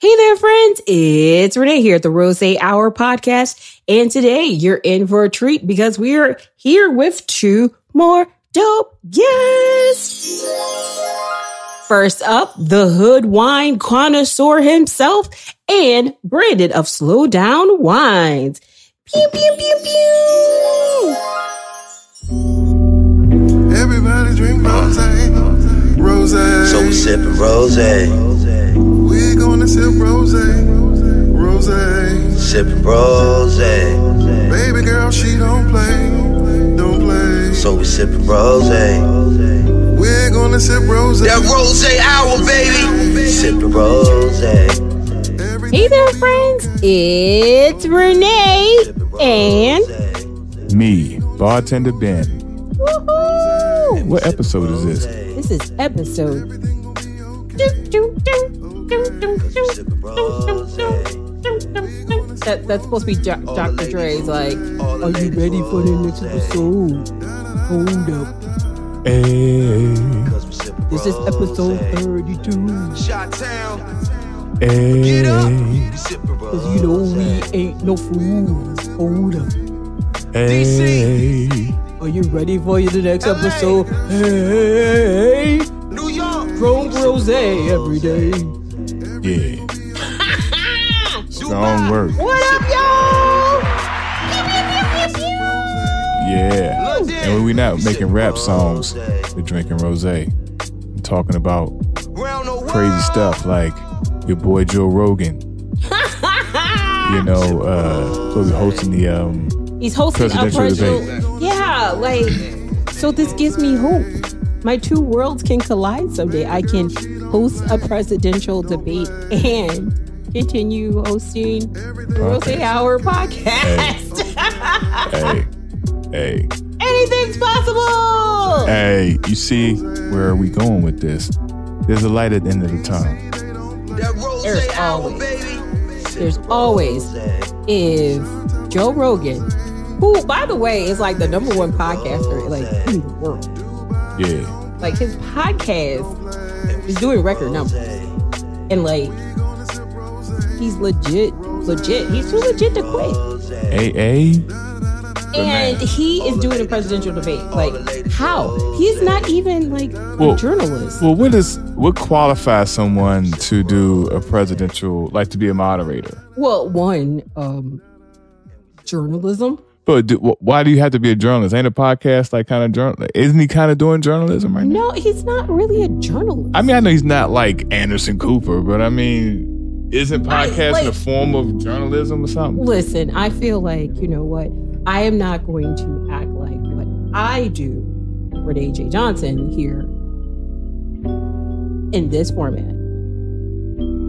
Hey there, friends. It's Renee here at the Rose Hour podcast. And today you're in for a treat because we're here with two more dope guests. First up, the hood wine connoisseur himself and Brandon of SLO Down Wines. Pew, pew, pew, pew. Everybody drink rose, rose. So we sipping rose, We gonna sip rose, rose. sipping rose. Baby girl, she don't play, don't play. So we sipping rose. We're gonna sip rose. That rose hour, baby. Sipping rose. Hey there, friends. It's Renee and Me, bartender Ben. woohoo! What episode is this? This is episode. That, that's supposed to be Jo- Dr. Dre's like, are you ready for the next episode? Hold up. Hey, This is episode 32. Shot town. hey, Cause you know we ain't no fools. Hold up. hey. Are you ready for the next episode? Hey, New York. Rome Rose every day. Yeah. Strong work. What up, y'all? Yeah. And when we not making rap songs, we're drinking rose. I'm talking about crazy stuff like your boy Joe Rogan. You know, uh, to be hosting the um, He's hosting a presidential. Yeah, like so. This gives me hope. My two worlds can collide someday. I can host a presidential debate and continue hosting the Rose Podcast. Hour podcast. hey, hey, Anything's possible. hey. You see where are we going with this? There's a light at the end of the tunnel. There's always- There's always if Joe Rogan, who by the way is like the number one podcaster like in the world. Yeah. Like his podcast is doing record numbers. And like he's legit, legit. He's too legit to quit. AA. And he is doing a presidential debate. Like how? He's not even like Well- a journalist. Well, what is what qualifies someone to do a presidential, like to be a moderator? Well, one, um journalism. But do, why do you have to be a journalist? Ain't a podcast like kind of journal? Isn't he kind of doing journalism right now? No, he's not really a journalist. I mean, I know he's not like Anderson Cooper, but I mean, isn't podcasting like- a form of journalism or something? Listen, I feel like, you know what? I am not going to act like what I do, with AJ Johnson, here in this format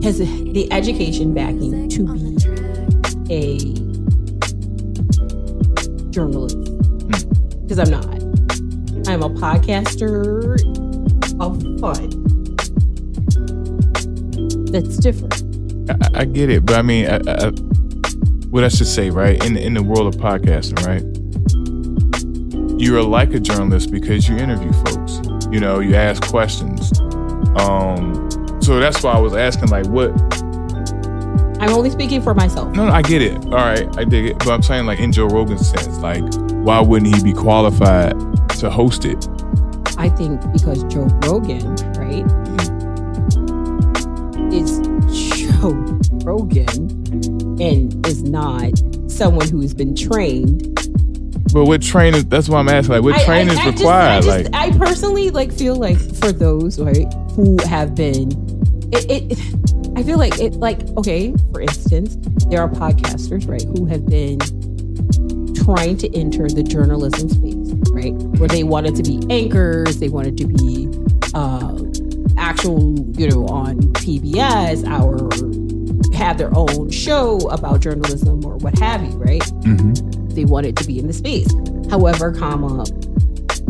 has the education backing to be a journalist. Because I'm not. I'm a podcaster of fun. That's different. I, I get it, but I mean, I, I, what I should say, right? In in the world of podcasting, right? You're like a journalist because you interview folks. You know, you ask questions. Um, so that's why I was asking, like, what? I'm only speaking for myself. No, no, I get it. All right, I dig it. But I'm saying, like, in Joe Rogan's sense, like, why wouldn't he be qualified to host it? I think because Joe Rogan, right, is Joe Rogan and is not someone who has been trained. But what training? That's why I'm asking. Like, what I- training is I just- required? I, just, like, I personally like feel like for those right who have been, it, it. I feel like it. Like okay, for instance, there are podcasters right who have been trying to enter the journalism space, right, where they wanted to be anchors, they wanted to be uh, actual, you know, on PBS, our have their own show about journalism or what have you, right? mhm. they wanted to be in the space. However, comma,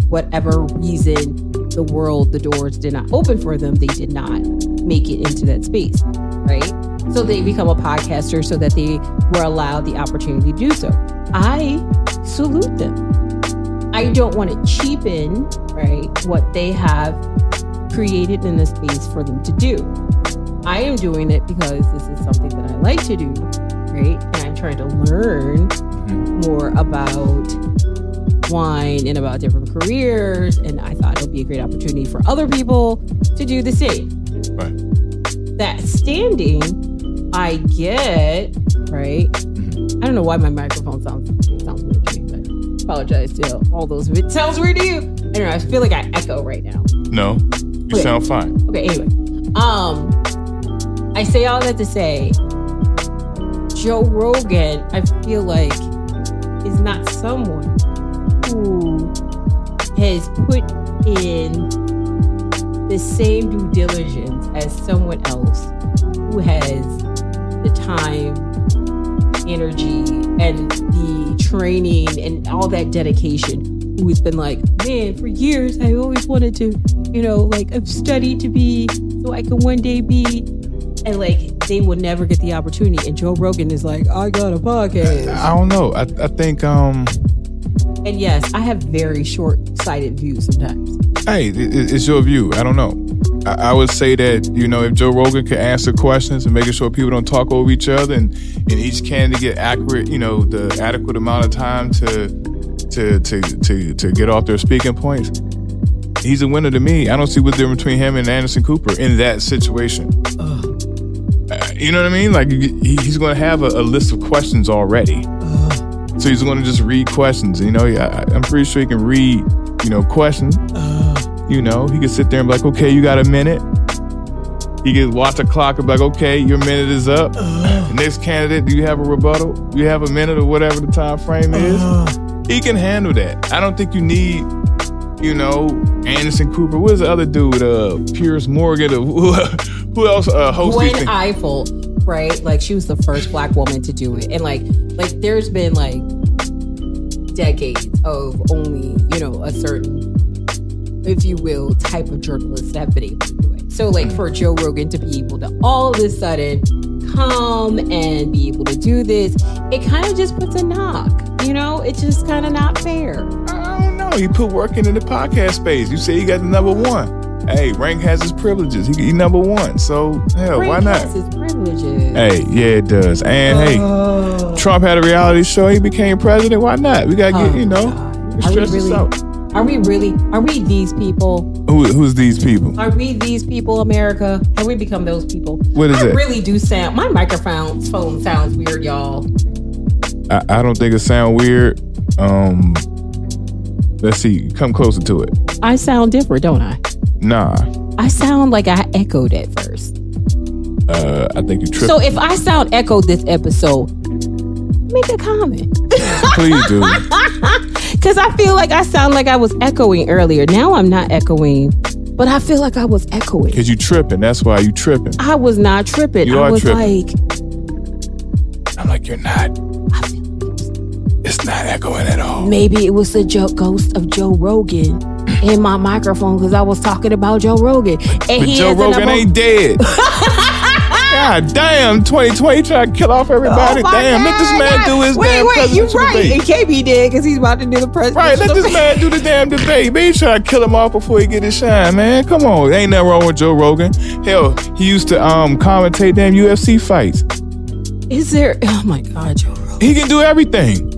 whatever reason the world, the doors did not open for them, they did not make it into that space, right? So they become a podcaster so that they were allowed the opportunity to do so. I salute them. I don't want to cheapen, right, what they have created in the space for them to do. I am doing it because this is something that I like to do, right? And I'm trying to learn mm-hmm. more about wine and about different careers. And I thought it would be a great opportunity for other people to do the same. That standing, I get, right? I don't know why my microphone sounds sounds weird to me, but apologize to all those if it sounds weird to you. I don't know. I feel like I echo right now. No, you Okay. sound fine. Okay, anyway. Um I say all that to say Joe Rogan, I feel like is not someone who has put in the same due diligence as someone else who has the time, energy, and the training and all that dedication. Who has been like, man, for years I always wanted to, you know, like I've studied to be so I can one day be, and like they will never get the opportunity. And Joe Rogan is like, I got a podcast. I don't know. I, I think um And yes, I have very short-sighted views sometimes. hey, it, it- it's your view. I don't know. I, would say that you know if Joe Rogan could answer questions and making sure people don't talk over each other and and each candidate get accurate, you know, the adequate amount of time to to to to to get off their speaking points. He's a winner to me. I don't see what's difference between him and Anderson Cooper in that situation. Uh, you know what I mean? Like he's going to have a, a list of questions already. So he's going to just read questions. You know, I, I'm pretty sure he can read, you know, questions. You know, he could sit there and be like, okay, you got a minute. He could watch the clock and be like, okay, your minute is up. Next candidate, do you have a rebuttal? Do you have a minute or whatever the time frame is? He can handle that. I don't think you need, you know, Anderson Cooper. What's the other dude? Uh, Piers Morgan. Or who, who else uh, hosts Gwen? Ifill, right? Like she was the first black woman to do it, and like like there's been like decades of only you know a certain, if you will, type of journalist have been able to do it. So like for Joe Rogan to be able to all of a sudden come and be able to do this, it kind of just puts a knock. You know, it's just kind of not fair. I don't know. He put work into the podcast space. You say he got the number one. Hey, Rank has his privileges. He, he number one. So hell, why Frank not? has his privileges. Hey, yeah, it does. And hey, Trump had a reality show. He became president. Why not? We gotta get Oh, you know. Are we really? out. Are we really? Are we these people? Who, who's these people? Are we these people, America? Have we become those people? What is I it? really do sound. My microphone phone sounds weird, y'all. I, I don't think it sound weird. Um, let's see. Come closer to it. I sound different, don't I? Nah. I sound like I echoed at first. Uh, I think you tripped. So if I sound echoed this episode, make a comment. Please do. Because I feel like I sound like I was echoing earlier. Now I'm not echoing, but I feel like I was echoing. Cause you tripping. That's why you tripping. I was not tripping. You I are was tripping. like, I'm like, you're not. I feel It's not echoing at all. maybe it was the jo- ghost of Joe Rogan in my microphone because I was talking about Joe Rogan. And But he Joe Rogan number- ain't dead. God damn, 2020 trying to kill off everybody. Oh damn, let this man God. do his wait, damn Wait, you presidential right. debate. It can't be dead because he's about to do the president. Right, let this man do the damn debate. Man, trying to kill him off before he get his shine, man. Come on. Ain't nothing wrong with Joe Rogan. Hell, he used to um commentate damn UFC fights. Is there? Oh my God, Joe Rogan. He can do everything.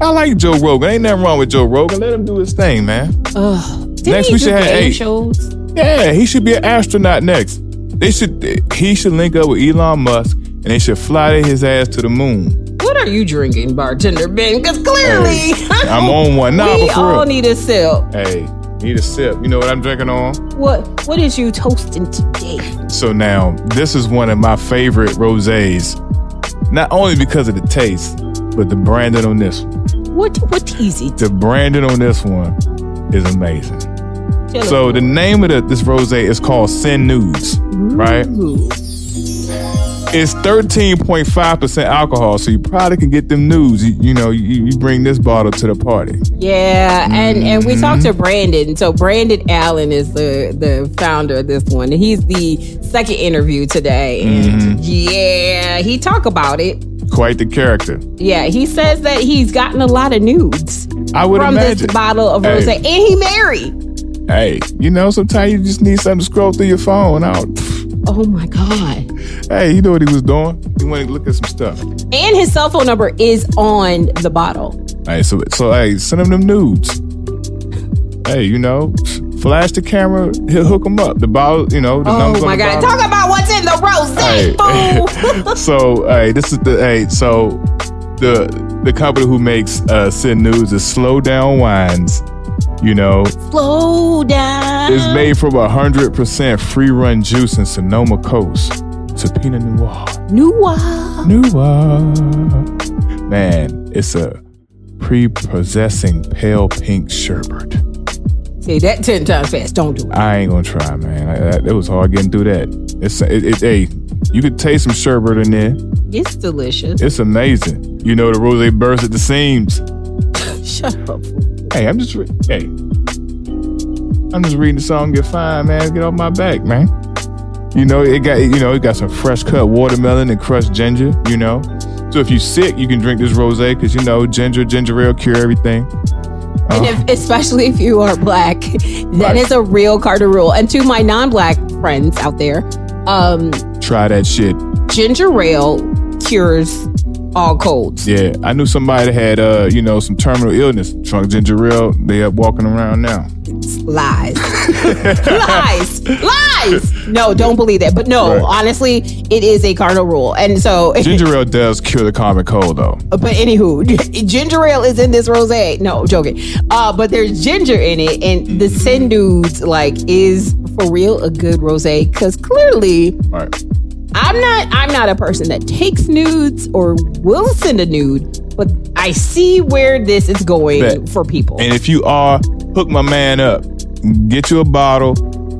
I like Joe Rogan. Ain't nothing wrong with Joe Rogan. Let him do his thing, man. Ugh. Didn't Next we should have eight. shows? Yeah, he should be an astronaut next. They should he should link up with Elon Musk and they should fly his ass to the moon. What are you drinking, bartender Ben? Because clearly, Hey, I'm on one. Nah, we but for all real. need a sip. Hey, need a sip. You know what I'm drinking on? What What is you toasting today? So now, this is one of my favorite rosés. Not only because of the taste, but the branding on this one. What What is it? The branding on this one is amazing. Tell So the name of the, this rosé is called Send Nudes, right? Ooh. It's 13.5% alcohol, so you probably can get them nudes. You, you know, you, you bring this bottle to the party. Yeah, and and we talked Mm-hmm. to Brandon. So Brandon Allen is the the founder of this one. He's the second interview today, and Mm-hmm. yeah, he talk about it. Quite the character. Yeah, he says that he's gotten a lot of nudes I would from imagine. this bottle of Hey. rosé, and he married. Hey, you know, sometimes you just need something to scroll through your phone out. Oh my god! Hey, you know what he was doing? He wanted to look at some stuff. And his cell phone number is on the bottle. Hey, so so hey, send him them nudes. Hey, you know, flash the camera, he'll hook him up. The bottle, you know, the Oh numbers on my the god! bottle. Talk about what's in the rose, boo. so hey, this is the hey, so the the company who makes uh Send Nudes is SLO Down Wines. You know, Slow down. it's made from a hundred percent free run juice in Sonoma Coast. A Pinot Noir. Noir. Noir. Man, it's a prepossessing pale pink sherbet. Say that ten times fast. Don't do it. I ain't gonna try, man. I, that, it was hard getting through that. It's it, it, hey, you could taste some sherbet in there. It's delicious. It's amazing. You know the rose bursts at the seams. Shut up. Hey, I'm just re- hey, I'm just reading the song. Get fine, man. Get off my back, man. You know it got you know it got some fresh cut watermelon and crushed ginger. You know, so if you sick, you can drink this rose because you know ginger, ginger ale cure everything. And Uh, if, especially if you are black, that Right. is a real Carter rule. And to my non-black friends out there, um, try that shit. ginger ale cures all colds. Yeah, I knew somebody that had uh you know some terminal illness, drunk ginger ale. They up walking around now. Lies, lies, lies. No, don't believe that. But no, Right. honestly, it is a cardinal rule. And so, Ginger ale does cure the common cold though. but anywho, ginger ale is in this rosé. No, joking. Uh, but there's ginger in it, and the Send Nudes like is for real a good rosé because clearly right. I'm not I'm not a person that takes nudes or will send a nude, but I see where this is going Bet. for people. And if you are, hook my man up. Get you a bottle,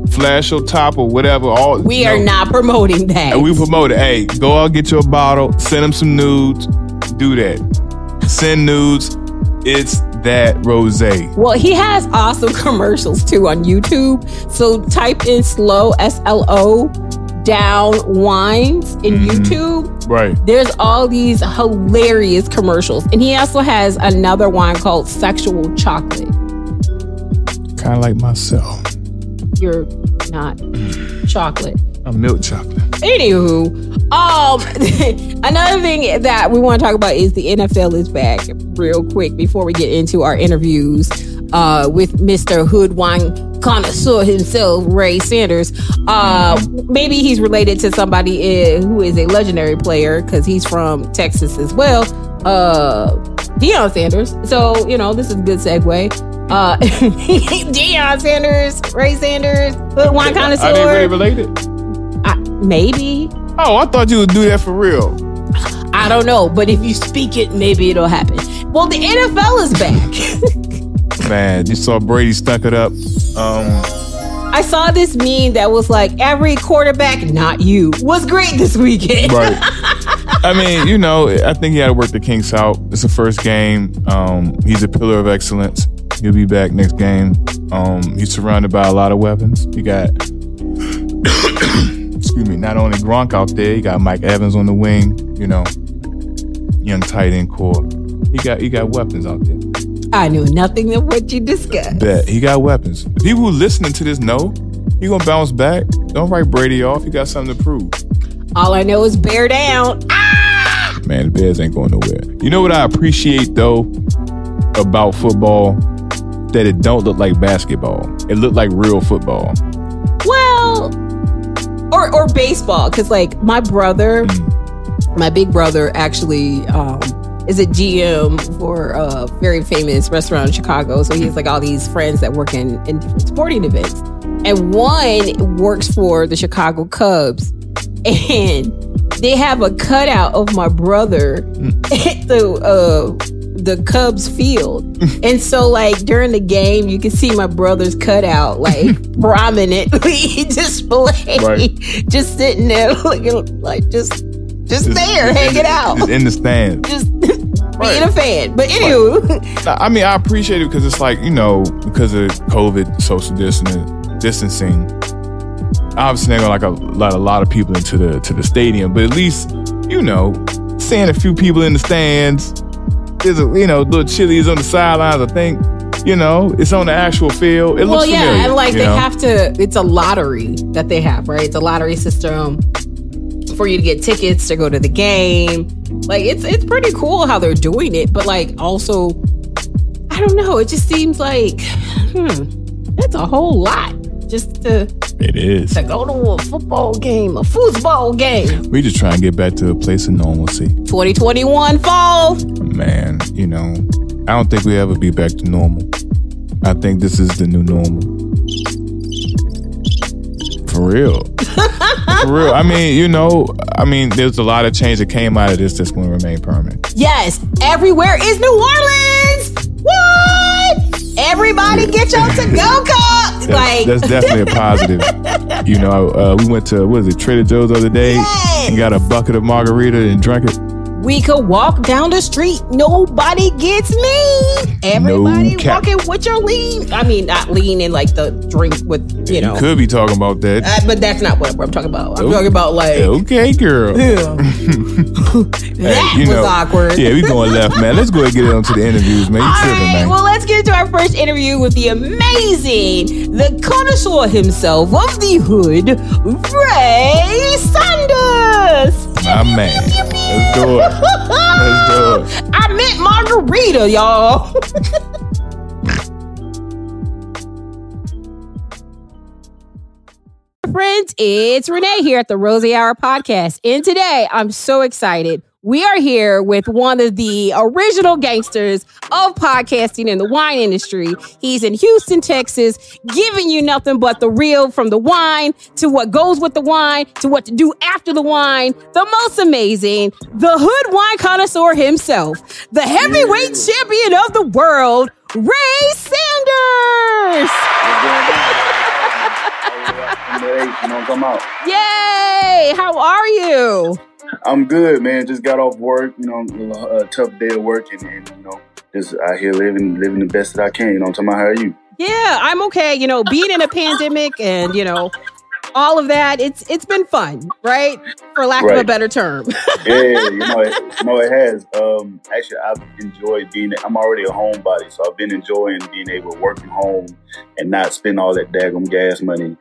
flash your top or whatever. All we no. are not promoting that. And we promote it. Hey, go out get you a bottle, send him some nudes. Do that. Send nudes. It's that rose. well, he has awesome commercials too on YouTube. So type in slow S L O down wines in Mm-hmm. YouTube. Right. There's all these hilarious commercials. And he also has another wine called Sexual Chocolate. Kind of like myself. You're not chocolate. I'm milk chocolate. Anywho, um, another thing that we want to talk about is the NFL is back. Real quick before we get into our interviews uh, with Mr. Hood Wine connoisseur himself, Ray Sanders. Uh, maybe he's related to somebody uh, who is a legendary player because he's from Texas as well. Uh, Deion Sanders. So you know this is a good segue. Uh, Deion Sanders, Ray Sanders, Hood Wine connoisseur. Are they really related? I, maybe. Oh, I thought you would do that for real. I don't know, but if you speak it, maybe it'll happen. Well, the NFL is back. Man, you saw Brady stuck it up. Um, I saw this meme that was like, every quarterback, not you, was great this weekend. right. I mean, you know, I think he had to work the kinks out. It's the first game. Um, he's a pillar of excellence. He'll be back next game. Um, he's surrounded by a lot of weapons. He got, excuse me, not only Gronk out there, you got Mike Evans on the wing. You know, young tight end core. He got he got weapons out there. I knew nothing of what you discussed. Bet he got weapons. The people who listening to this know he gonna bounce back. Don't write Brady off. He got something to prove. All I know is bear down. Man, the Bears ain't going nowhere. You know what I appreciate though about football? That it don't look like basketball. It looked like real football. Well, or or baseball, because like my brother, my big brother actually um, is a GM for a very famous restaurant in Chicago. So he has like all these friends that work in in different sporting events, and one works for the Chicago Cubs, and they have a cutout of my brother at the uh the Cubs field. and so like during the game you can see my brother's cutout like prominently displayed. Right. Just sitting there looking like just just there, Just hanging out. just in the stand. Just Right. being a fan. But anywho, Nah, I mean, I appreciate it because it's like you know, because of COVID, social distancing, distancing. Obviously, they're gonna like a lot, a lot of people into the to the stadium, but at least you know, seeing a few people in the stands. There's a you know little chilies on the sidelines. I think you know, it's on the actual field. It well, looks yeah, familiar, and like they know? have to. It's a lottery that they have, right? It's a lottery system for you to get tickets to go to the game. Like it's it's pretty cool how they're doing it, but like also, I don't know. It just seems like, hmm, that's a whole lot just to It is. to go to a football game, a football game. We just try and get back to a place of normalcy. 2021 fall. Man, you know, I don't think we ever be back to normal. I think this is the new normal. For real. For real. I mean, you know, I mean, there's a lot of change that came out of this that's going to remain permanent. Yes, everywhere is New Orleans. What? Everybody get your to go cup. That's, Like that's definitely a positive. You know, uh, we went to, what is it, Trader Joe's the other day Yes. and got a bucket of margarita and drank it. We could walk down the street, nobody gets me. Everybody cap. walking with your lean. I mean, not lean in like the drink with you know. You could be talking about that. Uh, but that's not what I'm talking about. I'm Oh. talking about like okay, girl. that you was know, awkward. Yeah, we going left, man. Let's go and get into the interviews, man. You All tripping, right, man. well, let's get into our first interview with the amazing, the connoisseur himself of the hood, Ray Sanders. My man. Let's do it. Let's do it. I meant margarita, y'all. Friends, it's Renee here at the Rose Hour Podcast. And today I'm so excited. We are here with one of the original gangsters of podcasting in the wine industry. He's in Houston, Texas, giving you nothing but the real from the wine to what goes with the wine to what to do after the wine. The most amazing, the hood wine connoisseur himself, the heavyweight champion of the world, Ray Sanders. You know, come out. Yay! How are you? I'm good, man. Just got off work. You know, a tough day of work, and, and you know, just out here living, living the best that I can. You know, I'm talking about how are you? Yeah, I'm okay. You know, being in a pandemic and you know all of that, it's it's been fun, right? For lack of a better term. Yeah, you know, it, you know, it has. Um, actually, I've enjoyed being. I'm already a homebody, so I've been enjoying being able to work from home and not spend all that daggum gas money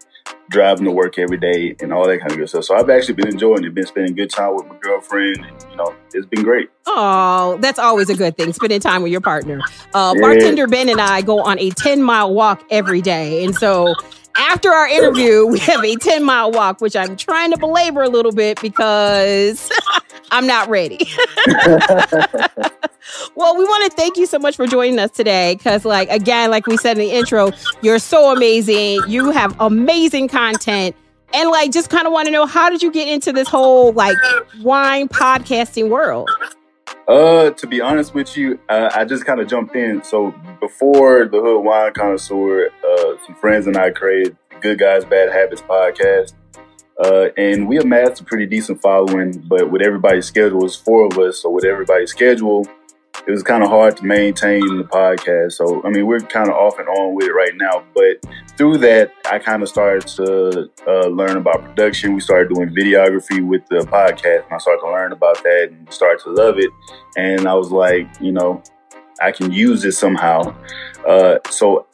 driving to work every day and all that kind of good stuff. So I've actually been enjoying it. Been spending good time with my girlfriend, and you know, it's been great. Oh, that's always a good thing. Spending time with your partner. Uh, Yeah. Bartender Ben and I go on a 10 mile walk every day. And so after our interview, we have a 10 mile walk, which I'm trying to belabor a little bit because I'm not ready. well, we want to thank you so much for joining us today because, like, again, like we said in the intro, you're so amazing. You have amazing content. And like, just kind of want to know how did you get into this whole like wine podcasting world? Uh, to be honest with you, I just kind of jumped in. So before the Hood Wine Connoisseur, uh, some friends and I created Good Guys Bad Habits podcast, uh, and we amassed a pretty decent following. But with everybody's schedule, it was four of us, so with everybody's schedule, it was kind of hard to maintain the podcast. So I mean, we're kind of off and on with it right now. But through that, I kind of started to uh, learn about production. We started doing videography with the podcast, and I started to learn about that and started to love it. And I was like, you know, I can use this somehow. Uh, so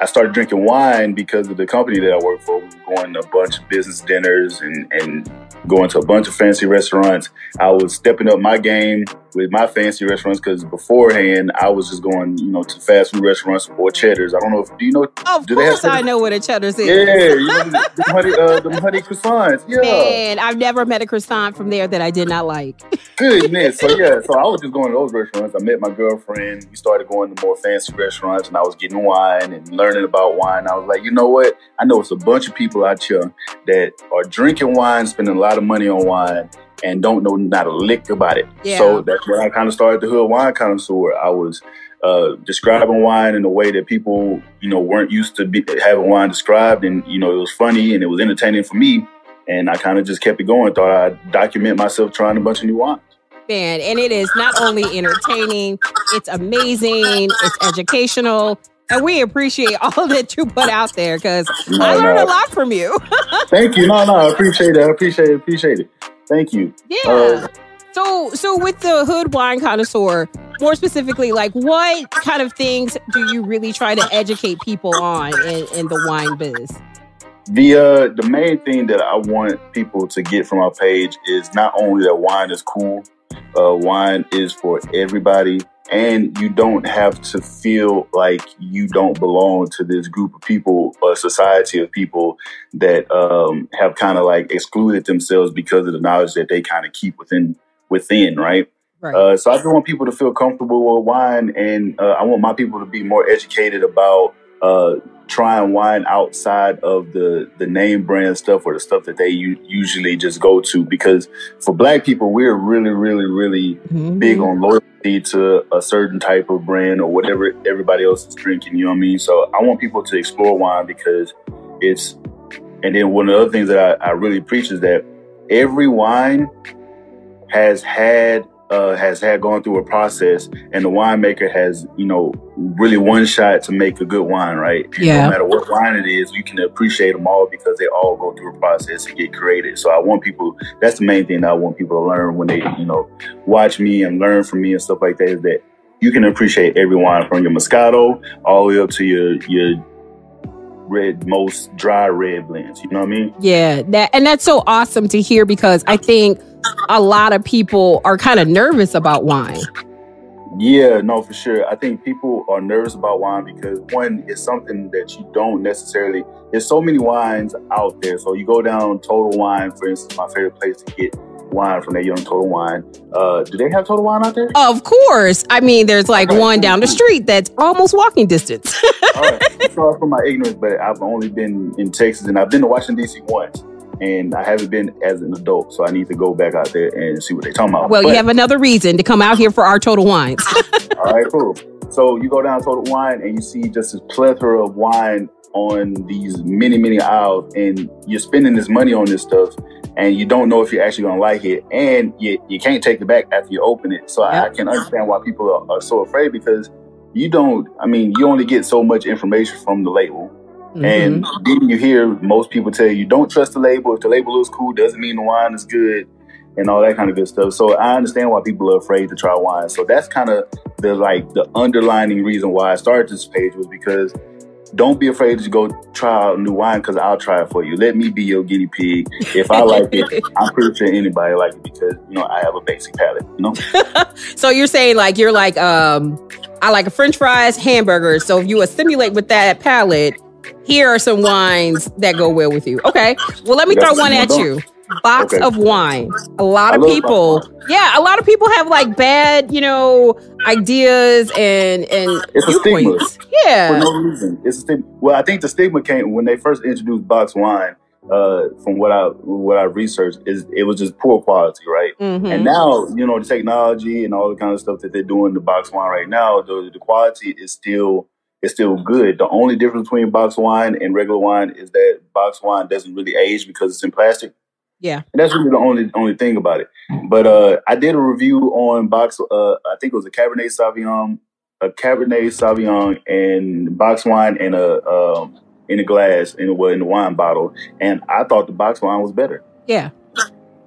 I started drinking wine because of the company that I work for. We were going to a bunch of business dinners and, and going to a bunch of fancy restaurants. I was stepping up my game with my fancy restaurants because beforehand I was just going, you know, to fast food restaurants or Cheddar's. I don't know if do you know? Of do they have course, I know what a cheddar's is. Yeah, you know, the, the honey, uh, the honey croissants. Yeah. Man, I've never met a croissant from there that I did not like. Goodness. So yeah, so I was just going to those restaurants. I met my girlfriend. We started going to more fancy restaurants, and I was getting wine and learning about wine. I was like, you know what? I know it's a bunch of people out here that are drinking wine, spending a lot of money on wine, and don't know not a lick about it. Yeah. So that's when I kind of started the Hood Wine Connoisseur. I was uh, describing wine in a way that people, you know, weren't used to be, having wine described, and you know, it was funny and it was entertaining for me. And I kind of just kept it going. Thought I'd document myself trying a bunch of new wines. Man, and it is not only entertaining, it's amazing, it's educational. And we appreciate all that you put out there because No, I learned no. a lot from you. Thank you. No, no, I appreciate it. I appreciate it. Appreciate it. Thank you. yeah. Uh, so so with the hood wine connoisseur, more specifically, like what kind of things do you really try to educate people on in, in the wine biz? The uh, the main thing that I want people to get from our page is not only that wine is cool, uh, wine is for everybody, and you don't have to feel like you don't belong to this group of people or society of people that um, have kind of like excluded themselves because of the knowledge that they kind of keep within within, right? Right. Uh, so I just want people to feel comfortable with wine, and uh, I want my people to be more educated about uh, trying wine outside of the the name brand stuff or the stuff that they u- usually just go to. Because for Black people, we're really, really, really Mhm. big on loyalty to a certain type of brand or whatever everybody else is drinking. You know what I mean? So I want people to explore wine because it's. And then one of the other things that I, I really preach is that every wine has had uh, has had gone through a process, and the winemaker has you know really one shot to make a good wine, right? Yeah. No matter what wine it is, you can appreciate them all because they all go through a process and get created. So I want people. That's the main thing that I want people to learn when they you know watch me and learn from me and stuff like that. Is that you can appreciate every wine from your Moscato all the way up to your your red most dry red blends. You know what I mean? Yeah, that and that's so awesome to hear because I think a lot of people are kind of nervous about wine. Yeah, no, for sure. I think people are nervous about wine because one, it's something that you don't necessarily. There's so many wines out there. So you go down Total Wine, for instance, my favorite place to get wine from that young Total Wine. Uh, do they have Total Wine out there? Of course, I mean, there's like one down the street that's almost walking distance. All right. Sorry for my ignorance, but I've only been in Texas and I've been to Washington D.C. once, and I haven't been as an adult. So I need to go back out there and see what they're talking about. well, you have another reason to come out here for our total wines. All right, cool. So you go down Total Wine and you see just this plethora of wine on these many, many aisles, and you're spending this money on this stuff, and you don't know if you're actually gonna like it, and you, you can't take it back after you open it. So I Yep. can understand why people are, are so afraid because you don't. I mean, you only get so much information from the label. And Mhm. then you hear most people tell you, don't trust the label. If the label looks cool, doesn't mean the wine is good and all that kind of good stuff. So I understand why people are afraid to try wine. So that's kind of the like the underlining reason why I started this page was because don't be afraid to go try out new wine because I'll try it for you. Let me be your guinea pig. If I like it, I'm pretty sure anybody like it because you know I have a basic palate. You know, so you're saying like you're like um I like a French fries, hamburgers. So if you assimilate with that palate, here are some wines that go well with you. Okay. Well, let me throw one at you. Box Okay. of wine. A lot I of people, yeah, a lot of people have like bad, you know, ideas and and It's a stigma. viewpoints. for no reason. It's a stigma. Well, I think the stigma came when they first introduced box wine. Uh, from what I what I researched, is it was just poor quality, right? Mhm. And now, you know, the technology and all the kind of stuff that they're doing the box wine right now, the, the quality is still is still good. The only difference between box wine and regular wine is that box wine doesn't really age because it's in plastic. Yeah. And that's really the only only thing about it. But uh, I did a review on box. Uh, I think it was a Cabernet Sauvignon, a Cabernet Sauvignon and box wine and a um, in a glass in a, in a wine bottle, and I thought the box wine was better. Yeah.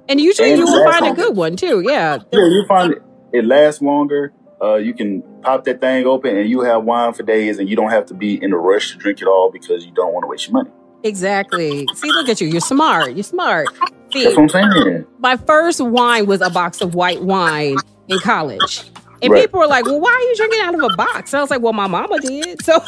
And usually And you will find a good one too. Yeah. Yeah, you find it, it lasts longer. Uh, you can pop that thing open and you have wine for days, and you don't have to be in a rush to drink it all because you don't want to waste your money. Exactly. See, look at you. You're smart. You're smart. See, That's what I'm saying. my first wine was a box of white wine in college. And Right. people were like, well, why are you drinking out of a box? And I was like, well, my mama did. So,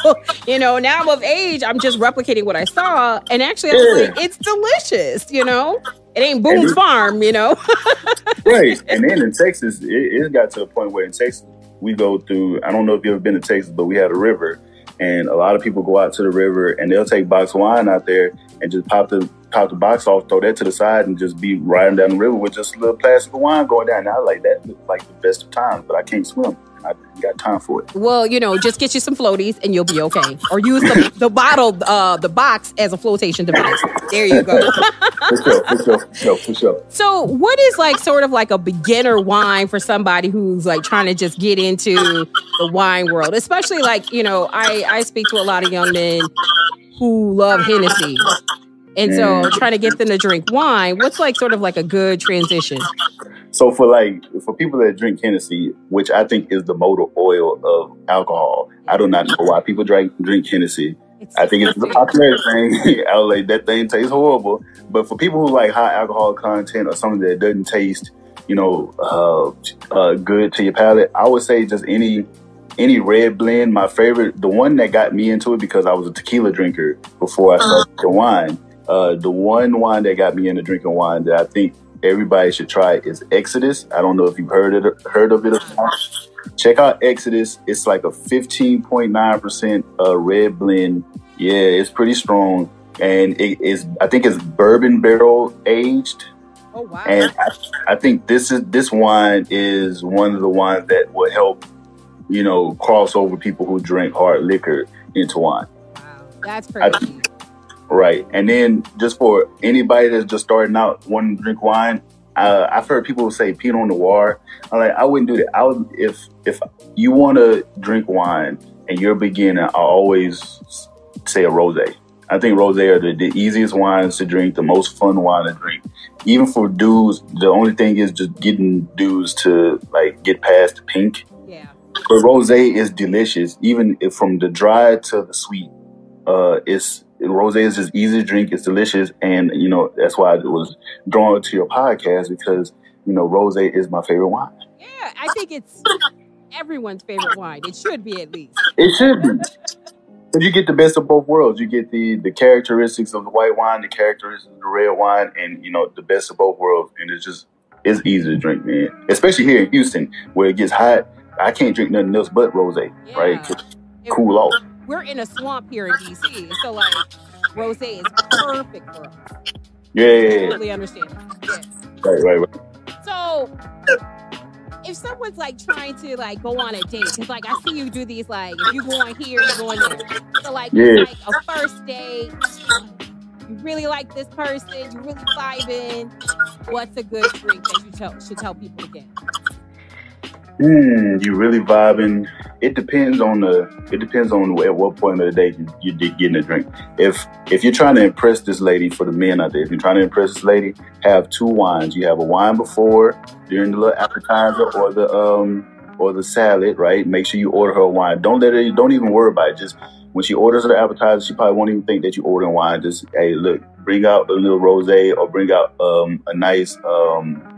you know, now I'm of age, I'm just replicating what I saw. And actually, I was Yeah. like, it's delicious, you know? It ain't Boone's Farm, you know? right. And then in Texas, it, it got to the point where in Texas, we go through, I don't know if you've ever been to Texas, but we had a river. And a lot of people go out to the river and they'll take box wine out there and just pop the pop the box off, throw that to the side, and just be riding down the river with just a little plastic wine going down. Now, like that, looks like the best of times, but I can't swim. I ain't got time for it. well, you know, just get you some floaties and you'll be okay. Or use the, the bottle, uh, the box as a flotation device. There you go. For sure, for sure, for sure, for sure. So, what is like sort of like a beginner wine for somebody who's like trying to just get into the wine world? Especially like, you know, I I speak to a lot of young men who love Hennessy. And so trying to get them to drink wine, what's like sort of like a good transition? So for like for people that drink Hennessy, which I think is the motor oil of alcohol, I do not know why people drink drink Hennessy. It's I think it's the popular thing. I was like, that thing tastes horrible. But for people who like high alcohol content or something that doesn't taste, you know, uh, uh, good to your palate, I would say just any any red blend. My favorite, the one that got me into it because I was a tequila drinker before I started the wine. Uh, the one wine that got me into drinking wine that I think everybody should try is Exodus. I don't know if you've heard it heard of it or not. Check out Exodus. It's like a 15.9% uh, red blend. Yeah, it's pretty strong. And it is I think it's bourbon barrel aged. Oh wow. And I, I think this is this wine is one of the wines that will help, you know, cross over people who drink hard liquor into wine. wow. That's I- crazy. Right. And then just for anybody that's just starting out wanting to drink wine, uh, I've heard people say Pinot Noir. I'm like, I wouldn't do that. I would if if you want to drink wine and you're a beginner, I always say a rosé. I think rosé are the, the easiest wines to drink, the most fun wine to drink. Even for dudes, the only thing is just getting dudes to like get past the pink. yeah. But rosé is delicious, even if from the dry to the sweet. Uh, it's rosé is just easy to drink. It's delicious, and you know that's why I was drawn to your podcast because you know rosé is my favorite wine. Yeah. I think it's everyone's favorite wine. It should be at least. It should be. But you get the best of both worlds. You get the the characteristics of the white wine, the characteristics of the red wine, and you know the best of both worlds. And it's just it's easy to drink, man. Especially here in Houston, where it gets hot. I can't drink nothing else but rosé, right? Yeah. It- Cool off. We're in a swamp here in DC, so like rosé is perfect for us. Yeah, yeah, yeah. Totally understand. Yeah. Right, right, right. So if someone's like trying to like go on a date, because like I see you do these like if you go on here, you go on there. So like Yeah. like a first date. You really like this person, you really vibing. What's a good drink that you tell, should tell people to Hmm, you really vibing. It depends on the. It depends on at what point of the day you, did getting a drink. If if you're trying to impress this lady for the men out there, if you're trying to impress this lady, have two wines. You have a wine before during the little appetizer or the um or the salad, right? Make sure you order her wine. Don't let her. Don't even worry about it. Just when she orders her appetizer, she probably won't even think that you ordering wine. Just hey, look, bring out a little rosé or bring out um a nice um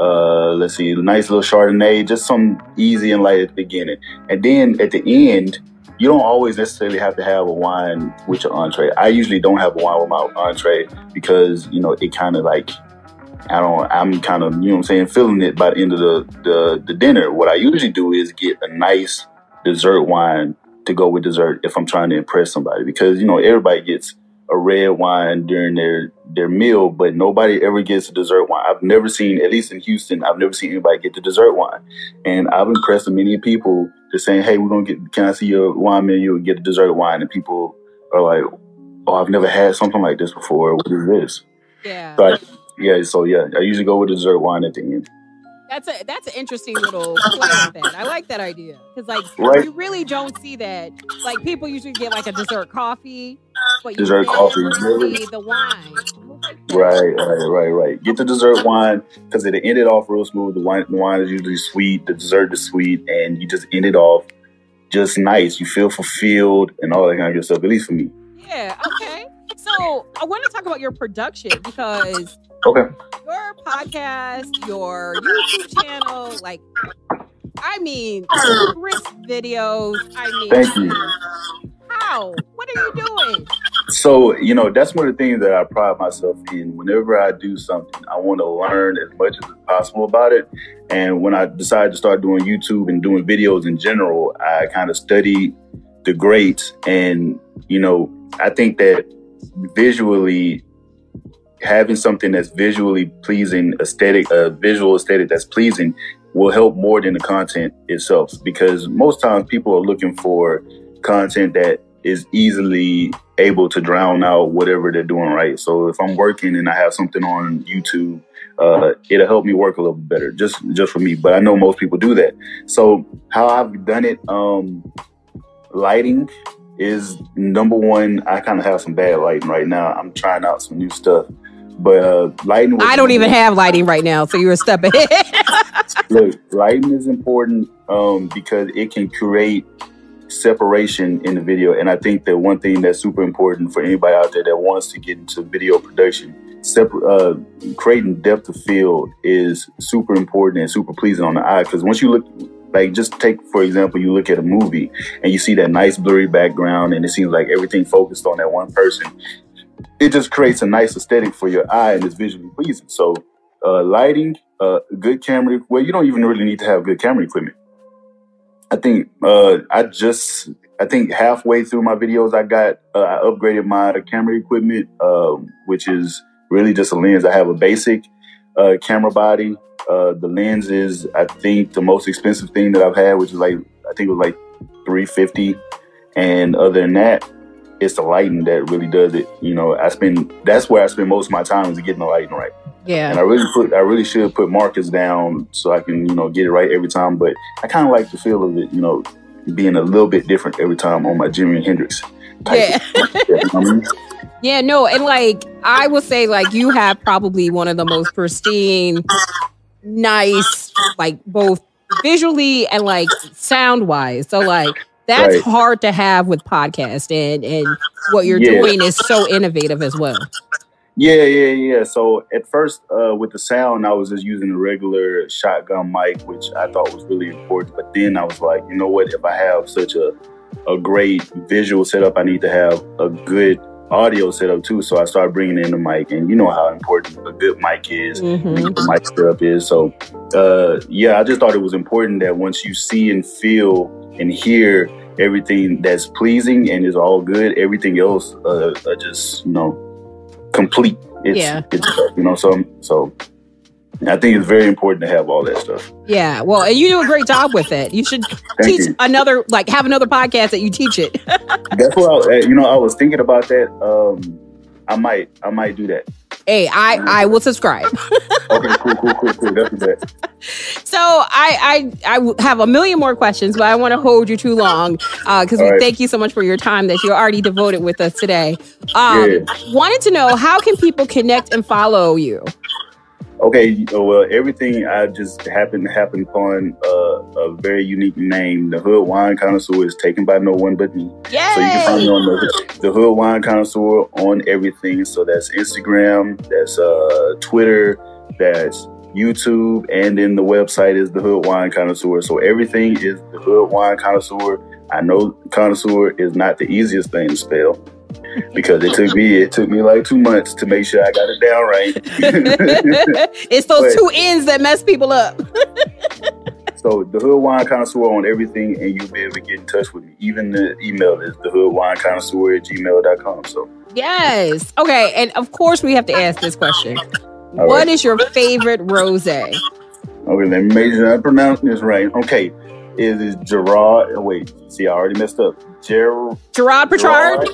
uh, let's see, nice little Chardonnay, just some easy and light at the beginning. And then at the end, you don't always necessarily have to have a wine with your entree. I usually don't have a wine with my entree because, you know, it kind of like, I don't, I'm kind of, you know what I'm saying, feeling it by the end of the, the, the dinner. What I usually do is get a nice dessert wine to go with dessert if I'm trying to impress somebody because, you know, everybody gets a red wine during their their meal, but nobody ever gets a dessert wine. I've never seen, at least in Houston, I've never seen anybody get the dessert wine. And I've impressed many people to saying, "Hey, we're gonna get. Can I see your wine menu and get a dessert wine?" And people are like, "Oh, I've never had something like this before. What is this?" Yeah. So I, yeah, so yeah, I usually go with dessert wine at the end. That's a that's an interesting little play that. I like that idea because like Right. you really don't see that. Like people usually get like a dessert coffee, but you Dessert coffee, really? the wine. Right, right, right, right. Get the dessert wine because it ended off real smooth. The wine, the wine is usually sweet. The dessert is sweet, and you just end it off just nice. You feel fulfilled and all that kind of good stuff. At least for me. Yeah. Okay. So I want to talk about your production because Okay. your podcast, your YouTube channel, like, I mean, crisp videos. I mean, Thank you. How? What are you doing? So, you know, that's one of the things that I pride myself in. Whenever I do something, I want to learn as much as possible about it. And when I decided to start doing YouTube and doing videos in general, I kind of studied the greats. And, you know, I think that visually having something that's visually pleasing, aesthetic, a visual aesthetic that's pleasing will help more than the content itself. Because most times people are looking for content that is easily able to drown out whatever they're doing right. So if I'm working and I have something on YouTube, uh, it'll help me work a little better, just just for me. But I know most people do that. So how I've done it, um, lighting is number one. I kind of have some bad lighting right now. I'm trying out some new stuff, But uh, lighting. I don't even have lighting right now, so you're a step ahead. Look, lighting is important um, because it can create separation in the video. And I think that one thing that's super important for anybody out there that wants to get into video production, separ- uh, creating depth of field is super important and super pleasing on the eye. Because once you look, like just take for example, you look at a movie and you see that nice blurry background, and it seems like everything focused on that one person. It just creates a nice aesthetic for your eye and it's visually pleasing. So, uh, lighting, uh, good camera. Well, you don't even really need to have good camera equipment. I think uh, I just I think halfway through my videos, I got uh, I upgraded my camera equipment, um, which is really just a lens. I have a basic uh, camera body. Uh, the lens is I think the most expensive thing that I've had, which is like I think it was like three fifty. And other than that, it's the lighting that really does it. You know, I spend that's where I spend most of my time is getting the lighting right. yeah. And I really put, I really should put markers down so I can, you know, get it right every time. But I kind of like the feel of it, you know, being a little bit different every time on my Jimi Hendrix. Yeah. of- you know what I mean? Yeah, no, and like I will say, like you have probably one of the most pristine, nice, like both visually and like sound wise. So like that's Right. hard to have with podcast and and what you're Yeah. doing is so innovative as well. Yeah, yeah, yeah. So at first, uh, with the sound, I was just using a regular shotgun mic, which I thought was really important. But then I was like, you know what? If I have such a a great visual setup, I need to have a good audio setup too. So I started bringing in the mic, and you know how important a good mic is. Mhm. the mic setup is. So, uh, yeah, I just thought it was important that once you see and feel and hear everything that's pleasing and is all good, everything else uh, just you know complete. It's, Yeah. it's you know so so. I think it's very important to have all that stuff. Yeah, well, and you do a great job with it. You should teach you. another, like, have another podcast that you teach it. That's what I, you know. I was thinking about that. Um, I might, I might do that. hey, I I will subscribe. Okay, cool, cool, cool, cool. That's that. So I I I have a million more questions, but I want to hold you too long because we All right. thank you so much for your time that you're already devoted with us today. Um, Yeah. Wanted to know how can people connect and follow you? Okay, uh, well, everything I just happened to happen upon uh, a very unique name. The Hood Wine Connoisseur is taken by no one but me. Yay! So you can find me on the, the Hood Wine Connoisseur on everything. So that's Instagram, that's uh, Twitter, that's YouTube, and then the website is the Hood Wine Connoisseur. So everything is the Hood Wine Connoisseur. I know connoisseur is not the easiest thing to spell because it took me it took me like two months to make sure I got it down right. it's those But- two ends that mess people up. So the Hood Wine Connoisseur on everything, and you'll be able to get in touch with me. Even the email is the Hood Wine Connoisseur at gmail.com. So Yes. Okay, and of course we have to ask this question. all What right. is your favorite rose? Okay, let me make sure I pronounce this right. Okay, it is Gerard. oh, Wait, see, I already messed up. Ger- Gerard Petrard?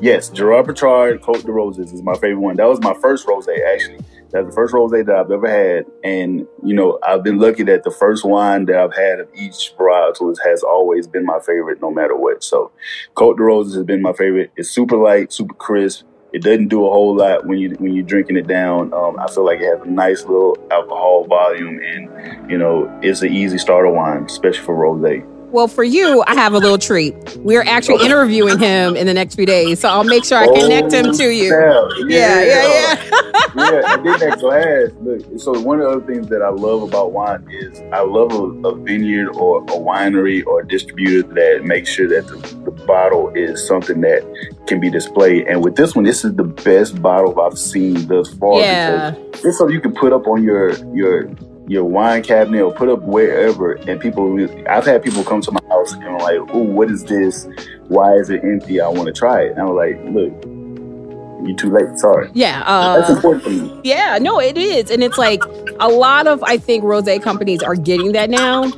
Yes, Gerard Petrard Cote de Roses is my favorite one. That was my first rose, actually. That's the first rose that I've ever had. And, you know, I've been lucky that the first wine that I've had of each varietal has always been my favorite, no matter what. So, Cote de Roses has been my favorite. It's super light, super crisp. It doesn't do a whole lot when you when you're drinking it down. Um, I feel like it has a nice little alcohol volume, and you know it's an easy starter wine, especially for rosé. Well, for you, I have a little treat. We're actually oh. interviewing him in the next few days, so I'll make sure I connect him oh, to you. Oh, Yeah, yeah, yeah. yeah, and then that glass. Look, so one of the other things that I love about wine is I love a, a vineyard or a winery or a distributor that makes sure that the, the bottle is something that can be displayed. And with this one, this is the best bottle I've seen thus far. Yeah. because it's something you can put up on your your your wine cabinet or put up wherever, and people. I've had people come to my house and like, "Oh, what is this? Why is it empty? I want to try it." And I'm like, "Look, you too late. Sorry." Yeah. That's Uh, important for me. yeah. No, it is. And it's like a lot of, I think, rose companies are getting that now.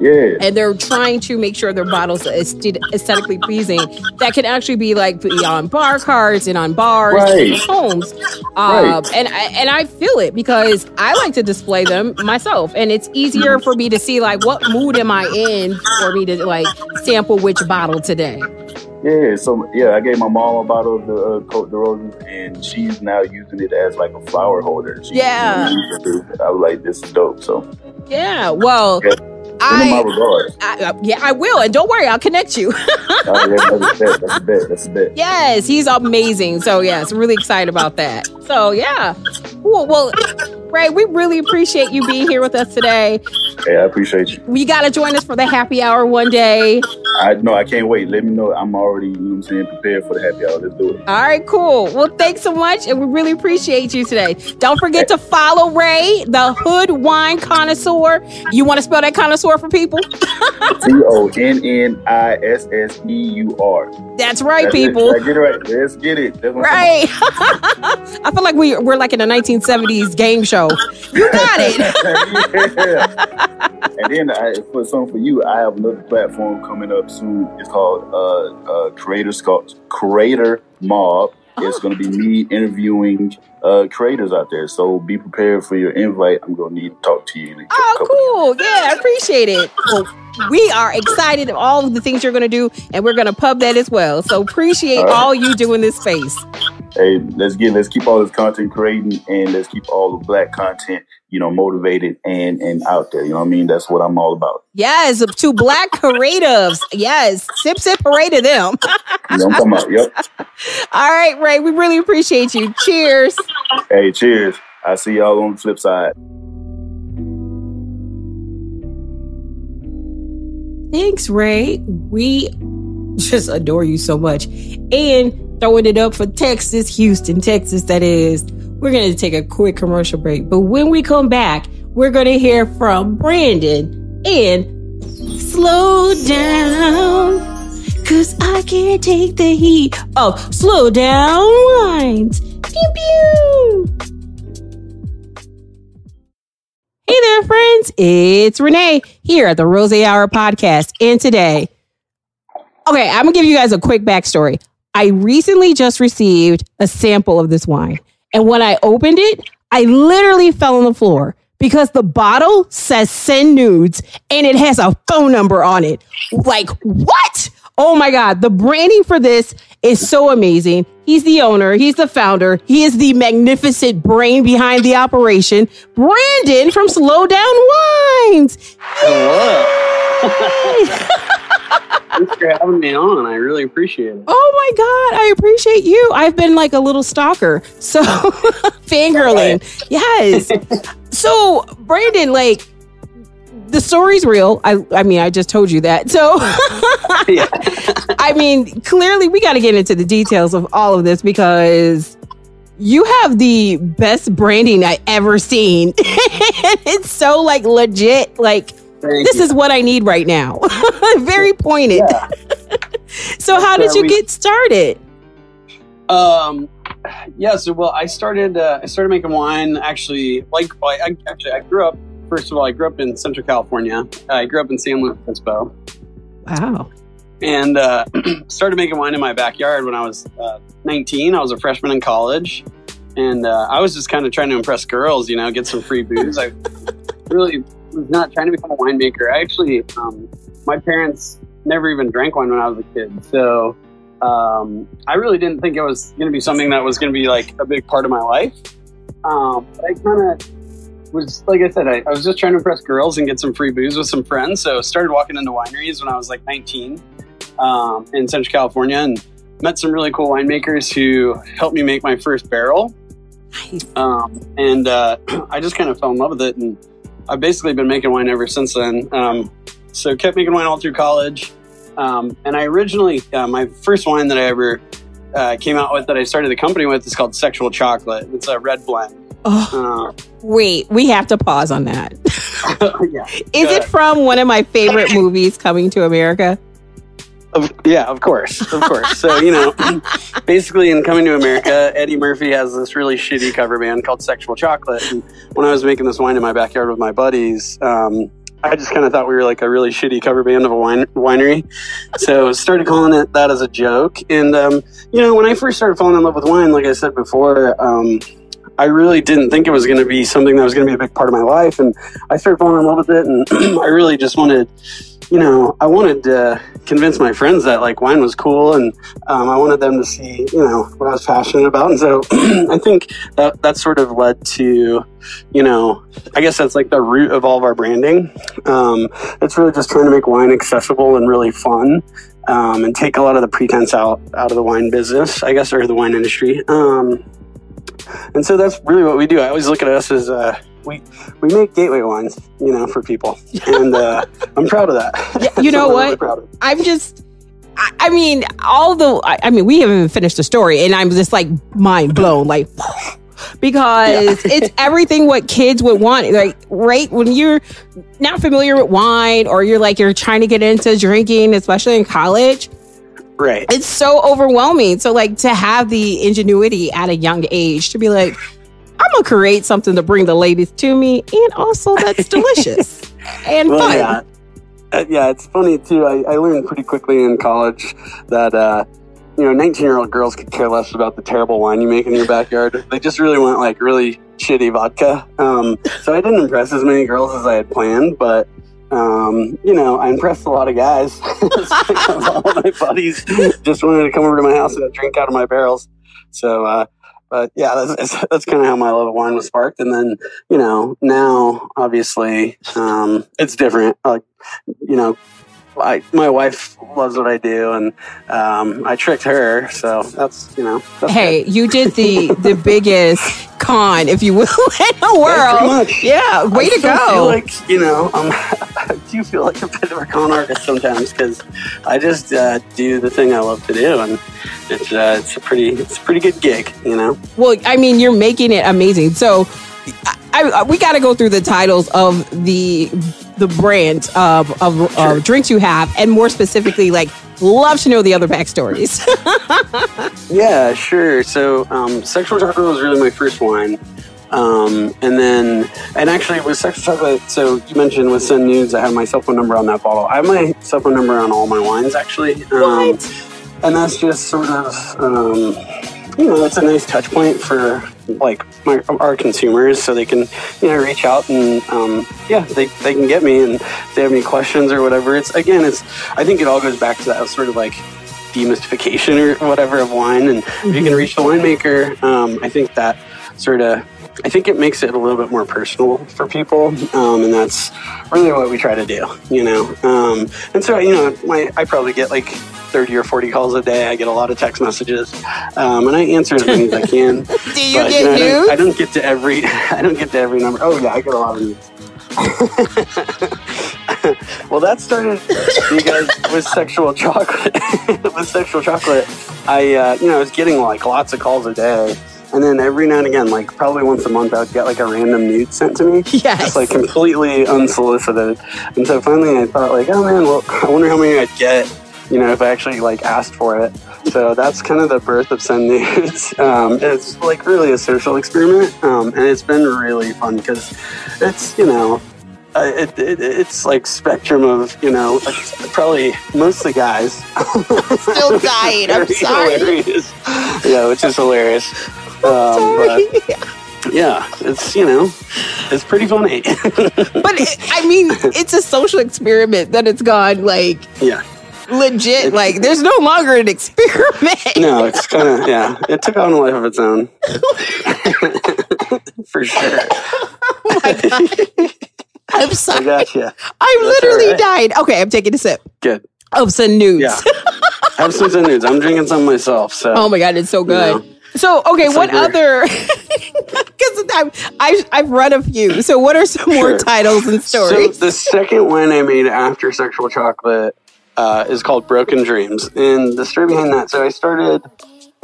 Yeah. And they're trying to make sure their bottles are aesthetically pleasing. That can actually be like be on bar cards and on bars Right. in homes. Right. Um, and, I, and I feel it because I like to display them myself. And it's easier for me to see, like, what mood am I in for me to, like, sample which bottle today. Yeah, so yeah, I gave my mom a bottle of the uh, Cote de Roses, and she's now using it as like a flower holder. She, Yeah. I was like, this is dope. So, Yeah. Well, Yeah. I, regards. I, I- yeah, I will, and don't worry, I'll connect you. Oh, yeah, that's a bet. That's a bet. That's a bet. yes, he's amazing. So yes, really excited about that. So yeah. Well, well, Ray, we really appreciate you being here with us today. Hey, I appreciate you. You got to join us for the happy hour one day. I know I can't wait. Let me know. I'm already, you know what I'm saying, prepared for the happy hour. Let's do it. All right, cool. Well, thanks so much, and we really appreciate you today. Don't forget to follow Ray, the Hood Wine Connoisseur. You want to spell that connoisseur for people? T O N N I S S E U R. That's right, That's people. Let's get it right. Let's get it. That's Right. I feel like we, we're like in the a 1970s game show. You got it. yeah. And then I, for something for you, I have another platform coming up soon. It's called uh, uh, Creator Sculpt, Creator Mob. It's going to be me interviewing uh, creators out there. So be prepared for your invite. I'm going to need to talk to you. In a Oh, cool. Yeah, I appreciate it. Well, we are excited of all of the things you're going to do, and we're going to pub that as well. So appreciate All right. all you do in this space. Hey, let's get let's keep all this content creating and let's keep all the black content, you know, motivated and and out there. You know what I mean? That's what I'm all about. Yes, to black creatives. Yes, sip, sip, hooray to them. You know what I'm talking? Yep. All right, Ray, we really appreciate you. Cheers. Hey, cheers. I see y'all on the flip side. Thanks, Ray. We just adore you so much. And throwing it up for Texas, Houston, Texas, that is. We're going to take a quick commercial break. But when we come back, we're going to hear from Brandon and slow down. Cause I can't take the heat of SLO Down Wines. Pew pew. Hey there, friends. It's Renee here at the Rose Hour podcast. And today, okay, I'm gonna give you guys a quick backstory. I recently just received a sample of this wine. And when I opened it, I literally fell on the floor because the bottle says send nudes and it has a phone number on it. Like, what? Oh my God. The branding for this is so amazing. He's the owner, he's the founder, he is the magnificent brain behind the operation. Brandon from SLO Down Wines. Hello. Thanks for having me on. I really appreciate it. Oh my God, I appreciate you. I've been like a little stalker. So fangirling. Yes. so Brandon, like the story's real. I I mean, I just told you that. So I mean, clearly we gotta get into the details of all of this because you have the best branding I ever seen. it's so like legit, like Thank this you. is what I need right now. Very pointed. Yeah. so how did you we- get started? Um, yeah. So, well, I started. Uh, I started making wine. Actually, like, well, I, I actually I grew up. First of all, I grew up in Central California. I grew up in San Luis Obispo, Wow. and uh, started making wine in my backyard when I was uh, 19. I was a freshman in college, and uh, I was just kind of trying to impress girls. You know, get some free booze. I really was not trying to become a winemaker. I actually, um, my parents never even drank wine when I was a kid, so um, I really didn't think it was going to be something that was going to be like a big part of my life. Um, but I kind of was, like I said, I, I was just trying to impress girls and get some free booze with some friends. So started walking into wineries when I was like 19 um, in Central California and met some really cool winemakers who helped me make my first barrel. Um, and uh, I just kind of fell in love with it. And I've basically been making wine ever since then. Um, so kept making wine all through college. Um, and I originally, uh, my first wine that I ever uh, came out with that I started the company with is called Sexual Chocolate. It's a red blend. Oh, Uh, wait, we have to pause on that. yeah. Is it from one of my favorite movies, Coming to America? Of, yeah, of course, of course. So you know, basically, in Coming to America, Eddie Murphy has this really shitty cover band called Sexual Chocolate. And when I was making this wine in my backyard with my buddies, um, I just kind of thought we were like a really shitty cover band of a wine winery. So started calling it that as a joke. And um, you know, when I first started falling in love with wine, like I said before, um, I really didn't think it was going to be something that was going to be a big part of my life. And I started falling in love with it. And I really just wanted, you know, I wanted to convince my friends that like wine was cool. And um, I wanted them to see, you know, what I was passionate about. And so I think that that sort of led to, you know, I guess that's like the root of all of our branding. Um, it's really just trying to make wine accessible and really fun. Um, and take a lot of the pretense out out of the wine business, I guess, or the wine industry. Um, and so that's really what we do. I always look at us as uh, we we make gateway wines, you know, for people, and uh, I'm proud of that. Yeah, you know what? really. I'm just. I I mean, all the. I I mean, we haven't even finished the story, and I'm just like mind blown, like because it's everything what kids would want. Like, right when you're not familiar with wine, or you're like you're trying to get into drinking, especially in college, Right. it's so overwhelming. So, like, to have the ingenuity at a young age to be like, I'm gonna create something to bring the ladies to me, and also that's delicious and Well, fun. yeah. Uh, yeah, it's funny too. I, I learned pretty quickly in college that uh, you know, 19 year old girls could care less about the terrible wine you make in your backyard. They just really want like really shitty vodka. Um, so I didn't impress as many girls as I had planned, but um, you know, I impressed a lot of guys. All my buddies just wanted to come over to my house and drink out of my barrels. So, uh, but yeah, that's, that's, kind of how my love of wine was sparked. And then, you know, now obviously, um, it's different. Like, you know, I, my wife loves what I do, and um, I tricked her. So that's you know. That's Hey, you did the the biggest con, if you will, in the good. Yeah, world. much. Yeah, way I to go. Feel like you know, um, I do feel like a bit of a con artist sometimes because I just uh, do the thing I love to do, and it's uh, it's a pretty it's a pretty good gig, you know. well, I mean, you're making it amazing. So, I, I, we got to go through the titles of the the brand of of, Sure. drinks you have, and more specifically, like, love to know the other backstories. Yeah, sure. So, um, Sexual Chocolate was really my first wine. Um, and then, and actually with Sexual Chocolate, so you mentioned with Send Nudes, I have my cell phone number on that bottle. I have my cell phone number on all my wines, actually. Um, and that's just sort of, um, you know, it's a nice touch point for like my, our consumers so they can, you know, reach out and, um, yeah, they, they can get me and if they have any questions or whatever. It's, again, it's, I think it all goes back to that sort of like, demystification or whatever of wine. And if you can reach the winemaker, um, I think that sort of, I think it makes it a little bit more personal for people. Um, and that's really what we try to do, you know? Um, and so, you know, my, I probably get like 30 or 40 calls a day. I get a lot of text messages, um, and I answer as many as I can. Do you But, get know, I, don't? I don't get to every, I don't get to every number. Oh yeah, I get a lot of nudes. well, that started because with sexual chocolate. with sexual chocolate, I uh, you know I was getting like lots of calls a day, and then every now and again, like probably once a month, I would get like a random nude sent to me. Yes. Just like completely unsolicited. And so finally, I thought like, oh man, well, I wonder how many I'd get. You know, if I actually like asked for it. So that's kind of the birth of Send Nudes. Um, it's like really a social experiment, um, and it's been really fun because it's you know uh, it, it, it's like spectrum of you know probably mostly guys Still dying. I'm sorry. hilarious. yeah which is hilarious um, yeah it's you know it's pretty funny But it, I mean, it's a social experiment that it's gone like yeah legit. Like, there's no longer an experiment. no it's kind of yeah it took on a life of its own for sure Oh my god. I'm sorry. I gotcha That's literally all right. dying. Okay, I'm taking a sip good of some nudes. yeah have some nudes I'm drinking some myself so Oh my god, it's so good. know. So okay, It's what like other? Because I've, I've I've read a few. So what are some more titles and stories? So the second one I made after Sexual Chocolate uh, is called Broken Dreams, and the story behind that. So I started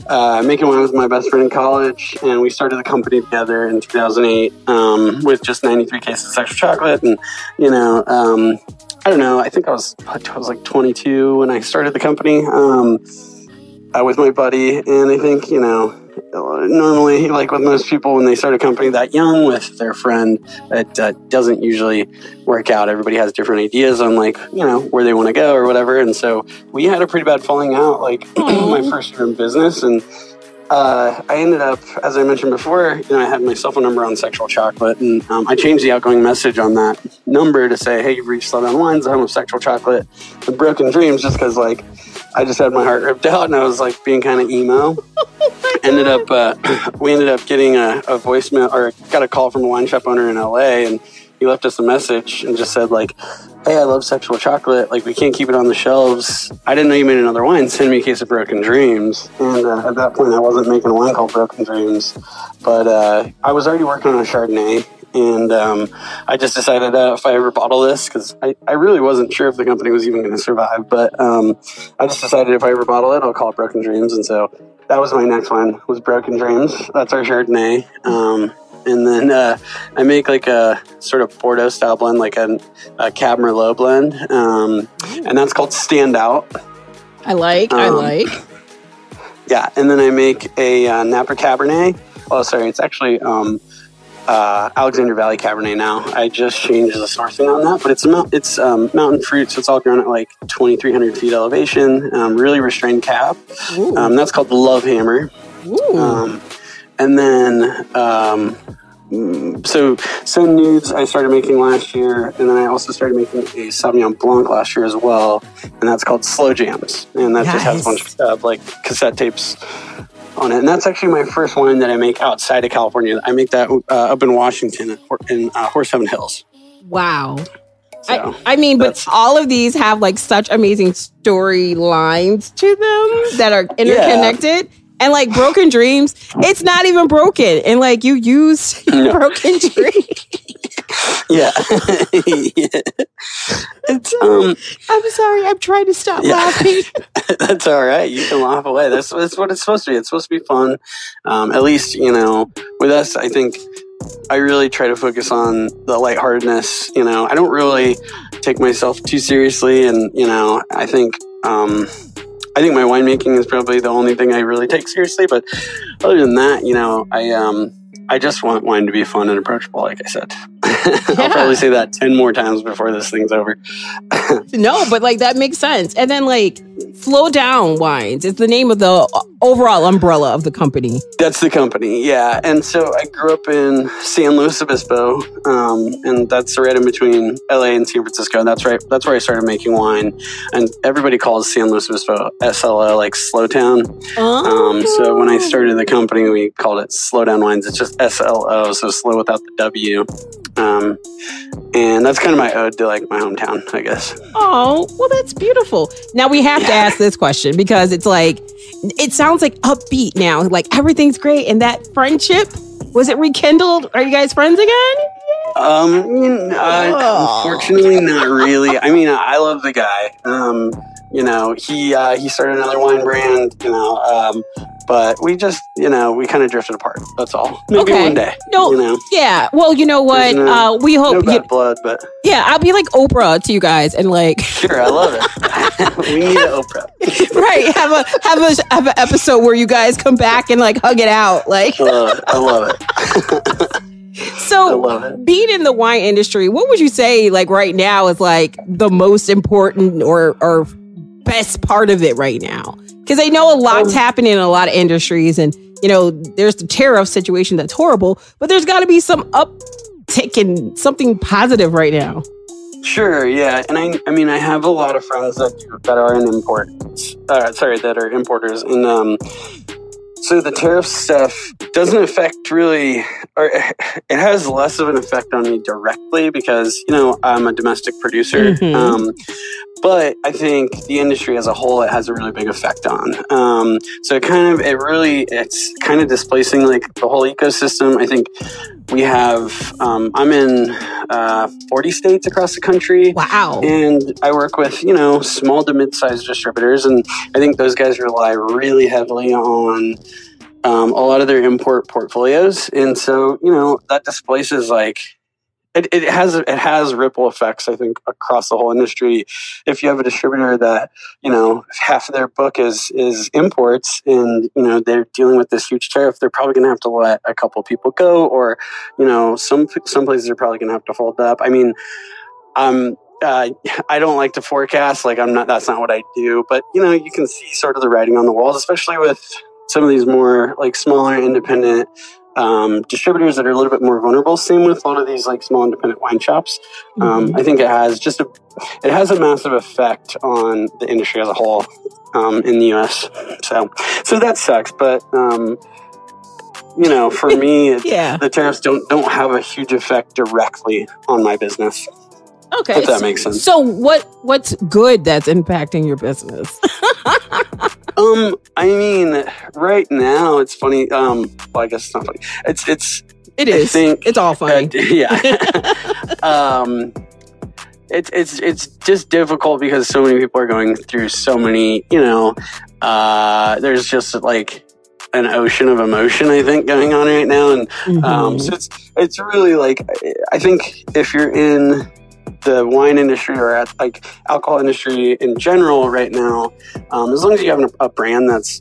uh, making wine with my best friend in college, and we started the company together in 2008 um, with just 93 cases of Sexual Chocolate, and you know. Um, I don't know. I think I was I was like 22 when I started the company um, uh, with my buddy, and I think you know normally like with most people when they start a company that young with their friend it uh, doesn't usually work out. Everybody has different ideas on like you know where they want to go or whatever. And so we had a pretty bad falling out like my first year in business. And uh, I ended up, as I mentioned before, you know, I had my cell phone number on Sexual Chocolate, and um, I changed the outgoing message on that number to say, "Hey, you've reached SLO Down Wines. I'm with Sexual Chocolate. With Broken Dreams," just because like I just had my heart ripped out, and I was like being kind of emo. ended up, uh, we ended up getting a, a voicemail or got a call from a wine shop owner in LA, and he left us a message and just said like, "Hey, I love Sexual Chocolate. Like, we can't keep it on the shelves. I didn't know you made another wine. Send me a case of Broken Dreams." And uh, at that point, I wasn't making a wine called Broken Dreams, but uh, I was already working on a Chardonnay. And um, I just decided uh, if I ever bottle this, because I, I really wasn't sure if the company was even going to survive, but um, I just decided if I ever bottle it, I'll call it Broken Dreams. And so that was my next one was Broken Dreams. That's our Chardonnay. Um, and then uh, I make like a sort of Bordeaux style blend, like a, a Cab Merlot blend, um, and that's called Stand Out. I like. I Um, like. Yeah, and then I make a uh, Napa Cabernet. Oh, sorry, it's actually um, uh, Alexander Valley Cabernet now. I just changed the sourcing on that, but it's a mount, it's um, mountain fruit, so it's all grown at like 2,300 feet elevation. Um, really restrained cab. Ooh. Um, that's called the Love Hammer. Um, and then, um, mm, so so nudes I started making last year, and then I also started making a Sauvignon Blanc last year as well, and that's called Slow Jams, and that just has a bunch Nice. of like cassette tapes on it, and that's actually my first wine that I make outside of California. I make that uh, up in Washington in uh, Horse Heaven Hills. wow. So, I, I mean, but all of these have like such amazing storylines to them that are interconnected. And like broken dreams, it's not even broken. And like you use No. broken dreams. yeah, it's um. I'm sorry, I'm trying to stop Yeah. laughing. That's all right. You can laugh away. That's, that's what it's supposed to be. It's supposed to be fun. Um, at least, you know, with us, I think I really try to focus on the lightheartedness. You know, I don't really take myself too seriously. And, you know, I think, um, I think my winemaking is probably the only thing I really take seriously. But other than that, you know, I, um, I just want wine to be fun and approachable, like I said. Yeah. I'll probably say that 10 more times before this thing's over. No, but like that makes sense. And then like SLO Down Wines is the name of the overall umbrella of the company. That's the company, yeah. And so I grew up in San Luis Obispo, um, and that's right in between LA and San Francisco. That's right. That's where I started making wine, and everybody calls San Luis Obispo SLO, like Slow Town. Um, so when I started the company, we called it SLO Down Wines. It's just SLO, so slow without the W. Um, and that's kind of my ode to like my hometown, I guess. Oh, well, that's beautiful. Now we have to ask this question because it's like, it sounds like upbeat now. Like everything's great. And that friendship, was it rekindled? Are you guys friends again? Um, uh, unfortunately, not really. I mean, I love the guy. Um, you know, he uh, he started another wine brand. You know, um, but we just, you know, we kind of drifted apart. That's all. Maybe Okay. one day. No, you know, Yeah. Well, you know what? No- uh, we no hope. bad you- blood, but yeah, I'll be like Oprah to you guys and like, sure, I love it. we need an Oprah. right, have a have a have an episode where you guys come back and like hug it out. Like, I love it. I love it. so I love it. being in the wine industry, what would you say like right now is like the most important or or best part of it right now? Because I know a lot's Um, happening in a lot of industries, and you know there's the tariff situation that's horrible, but there's got to be some uptick and something positive right now. Sure, yeah, and I, I mean, I have a lot of friends that that are in imports. Uh, sorry, that are importers, and um, so the tariff stuff doesn't affect really, or it has less of an effect on me directly because you know I'm a domestic producer. Mhm. Um, but I think the industry as a whole it has a really big effect on. Um, so it kind of it really it's kind of displacing like the whole ecosystem. I think we have um, I'm in uh, 40 states across the country. Wow. And I work with, you know, small to mid sized distributors. And I think those guys rely really heavily on um, a lot of their import portfolios. And so, you know, that displaces like, it, it has it has ripple effects, I think, across the whole industry. If you have a distributor that you know half of their book is is imports, and you know they're dealing with this huge tariff, they're probably going to have to let a couple people go, or you know some some places are probably going to have to hold up. I mean, um, uh, I don't like to forecast. Like I'm not. That's not what I do. But you know, you can see sort of the writing on the walls, especially with some of these more like smaller independent um, distributors that are a little bit more vulnerable. Same with a lot of these like small independent wine shops. Um, I think it has just a it has a massive effect on the industry as a whole um, in the U.S. So so that sucks, but um, you know, for me, it's, Yeah. the tariffs don't don't have a huge effect directly on my business. Okay. If that makes sense. So what what's good that's impacting your business? Um, I mean, right now it's funny. Um, well, I guess it's not funny. It's it's It I think- it's all funny. Uh, yeah. um, it's it's it's just difficult because so many people are going through so many. You know, uh, there's just like an ocean of emotion. I think going on right now, and um, Mhm. so it's it's really like I think if you're in the wine industry or at like alcohol industry in general right now, um, as long as you have a, a brand that's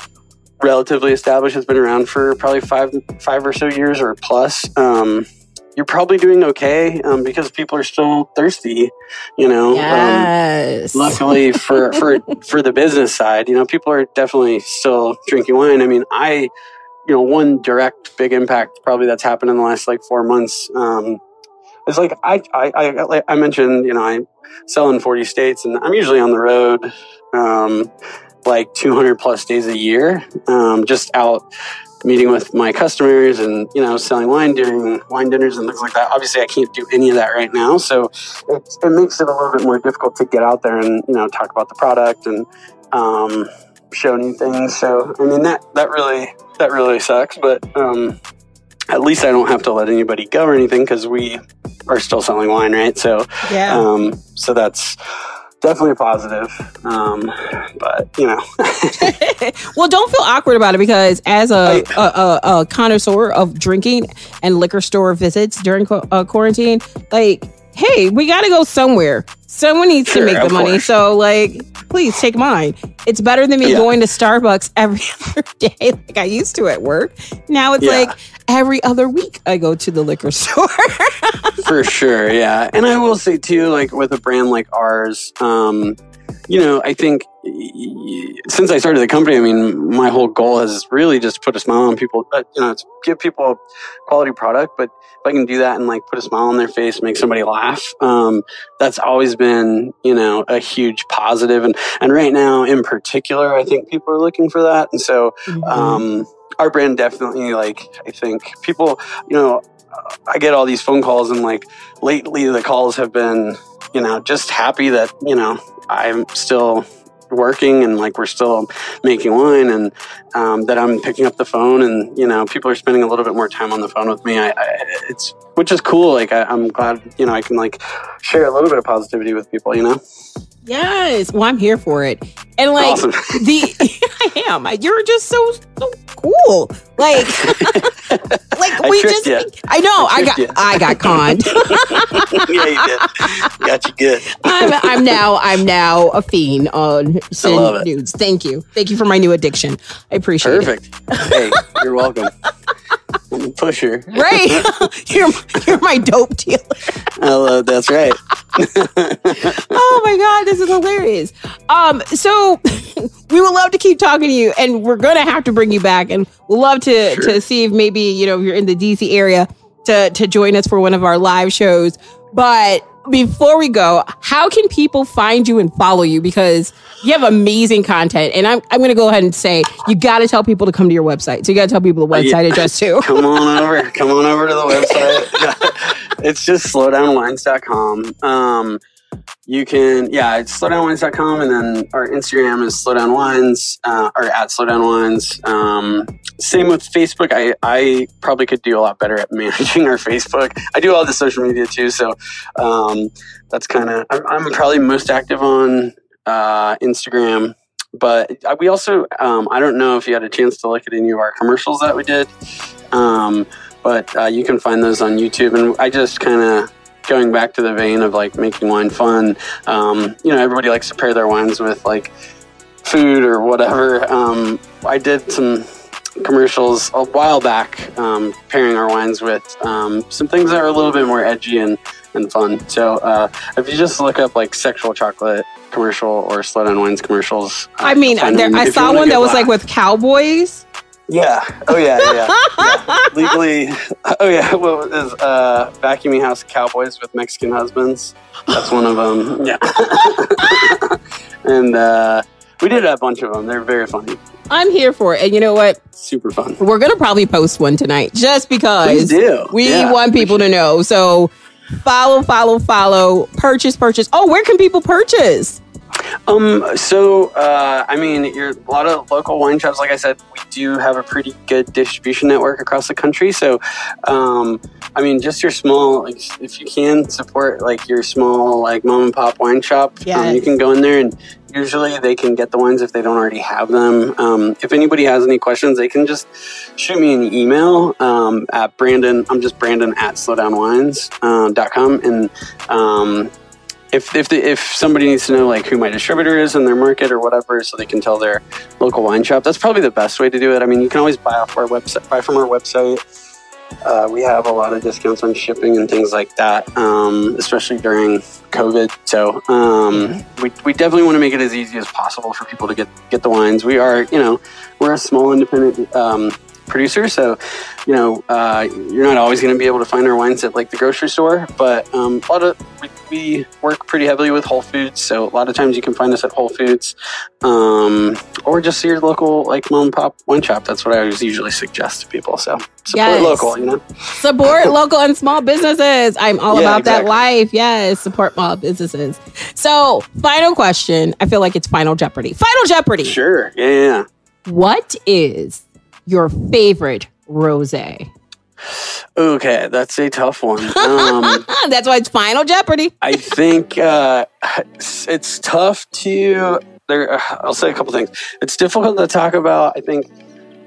relatively established, has been around for probably five five or so years or plus. Um, you're probably doing okay um, because people are still thirsty, you know. Um, yes. luckily for for for the business side you know people are definitely still drinking wine i mean i you know one direct big impact probably that's happened in the last like four months um is like i i i, I mentioned you know i sell in 40 states and i'm usually on the road um like 200 plus days a year um just out meeting with my customers and you know selling wine during wine dinners and things like that obviously i can't do any of that right now so it, it makes it a little bit more difficult to get out there and you know talk about the product and um, show new things. So I mean that that really that really sucks, but um, at least I don't have to let anybody go or anything because we are still selling wine, right? So yeah. um, so that's definitely a positive. Um, but you know, well, don't feel awkward about it because as a, a, a, a connoisseur of drinking and liquor store visits during uh, quarantine, like, hey, we got to go somewhere. Someone needs Sure, to make the money. course. So, like, please take mine. It's better than me Yeah. going to Starbucks every other day, like I used to at work. Now it's Yeah. like every other week I go to the liquor store. for sure yeah and i will say too like with a brand like ours um you know i think since i started the company i mean my whole goal has really just put a smile on people but you know it's give people a quality product but if i can do that and like put a smile on their face make somebody laugh um that's always been you know a huge positive. and and right now in particular i think people are looking for that and so um, our brand definitely like i think people you know uh, i get all these phone calls and like lately the calls have been you know just happy that you know i'm still working and like we're still making wine and um, that i'm picking up the phone and you know people are spending a little bit more time on the phone with me. I, I it's which is cool. Like I, i'm glad you know i can like share a little bit of positivity with people you know yes. Well, I'm here for it. And like, awesome the I am. You're just so so cool. Like like we just ya. I know I I, got ya. I got conned. yeah you did got you good I'm I'm now I'm now a fiend on send nudes. Thank you. Thank you for my new addiction. I appreciate it. Perfect. Hey, you're welcome. Pusher. Right. you're you're my dope dealer. Hello, that's right. Oh my god, this is hilarious. Um, so we would love to keep talking to you, and we're gonna have to bring you back, and we'll love to Sure. to see if maybe you know if you're in the DC area to to join us for one of our live shows. But before we go, how can people find you and follow you? Because you have amazing content, and I'm I'm gonna go ahead and say you got to tell people to come to your website. So you got to tell people the Uh, yeah. website address too. Come on over. Come on over to the website. it's just slowdownwines.com. Um, you can, yeah, it's slowdownwines.com. And then our Instagram is slowdownwines, uh, or at slowdownwines. Um, same with Facebook. I, I probably could do a lot better at managing our Facebook. I do all the social media too. So, um, that's kind of, I'm, I'm probably most active on, uh, Instagram. But we also, um, I don't know if you had a chance to look at any of our commercials that we did. Um, but uh, you can find those on YouTube. And I just kind of going back to the vein of like making wine fun. Um, you know, everybody likes to pair their wines with like food or whatever. Um, I did some commercials a while back um, pairing our wines with um, some things that are a little bit more edgy and, and fun. So uh, if you just look up like sexual chocolate commercial or SLO Down Wines commercials, I mean, there. I saw one that was laugh. like with cowboys. Yeah. Oh yeah. Yeah. yeah. Legally. Oh yeah. What is uh, vacuuming house cowboys with Mexican husbands? That's one of them. Yeah. and uh, we did a bunch of them. They're very funny. I'm here for it. And you know what? Super fun. We're gonna probably post one tonight just because Please do. we Yeah. want people to know. So follow, follow, follow, purchase, purchase. Oh, where can people purchase? Um. So, uh, I mean, you're a lot of local wine shops. Like I said, we do have a pretty good distribution network across the country. So, um, I mean, just your small, like, if you can support like your small, like mom and pop wine shop, um, you can go in there and usually they can get the wines if they don't already have them. Um, if anybody has any questions, they can just shoot me an email um, at Brandon. I'm just Brandon at slowdownwines.com. dot com and um, if if, the, if somebody needs to know like who my distributor is in their market or whatever, so they can tell their local wine shop, that's probably the best way to do it. I mean, you can always buy off our website, buy from our website. Uh, we have a lot of discounts on shipping and things like that, um, especially during COVID. So um, we, we definitely want to make it as easy as possible for people to get get the wines. We are, you know, we're a small independent um, producer, so you know, uh, you're not always going to be able to find our wines at like the grocery store, but um, a lot of we, we work pretty heavily with Whole Foods, so a lot of times you can find us at Whole Foods, um, or just your local like mom and pop wine shop. That's what I always usually suggest to people. So support Yes. local, you know. Support local and small businesses. I'm all Yeah, about that life. Yes, support small businesses. So, final question. I feel like it's Final Jeopardy. Final Jeopardy. Sure, yeah. yeah. What is your favorite rosé? Okay, that's a tough one. Um, That's why it's Final Jeopardy. I think uh, it's, it's tough to. There, uh, I'll say a couple things. It's difficult to talk about. I think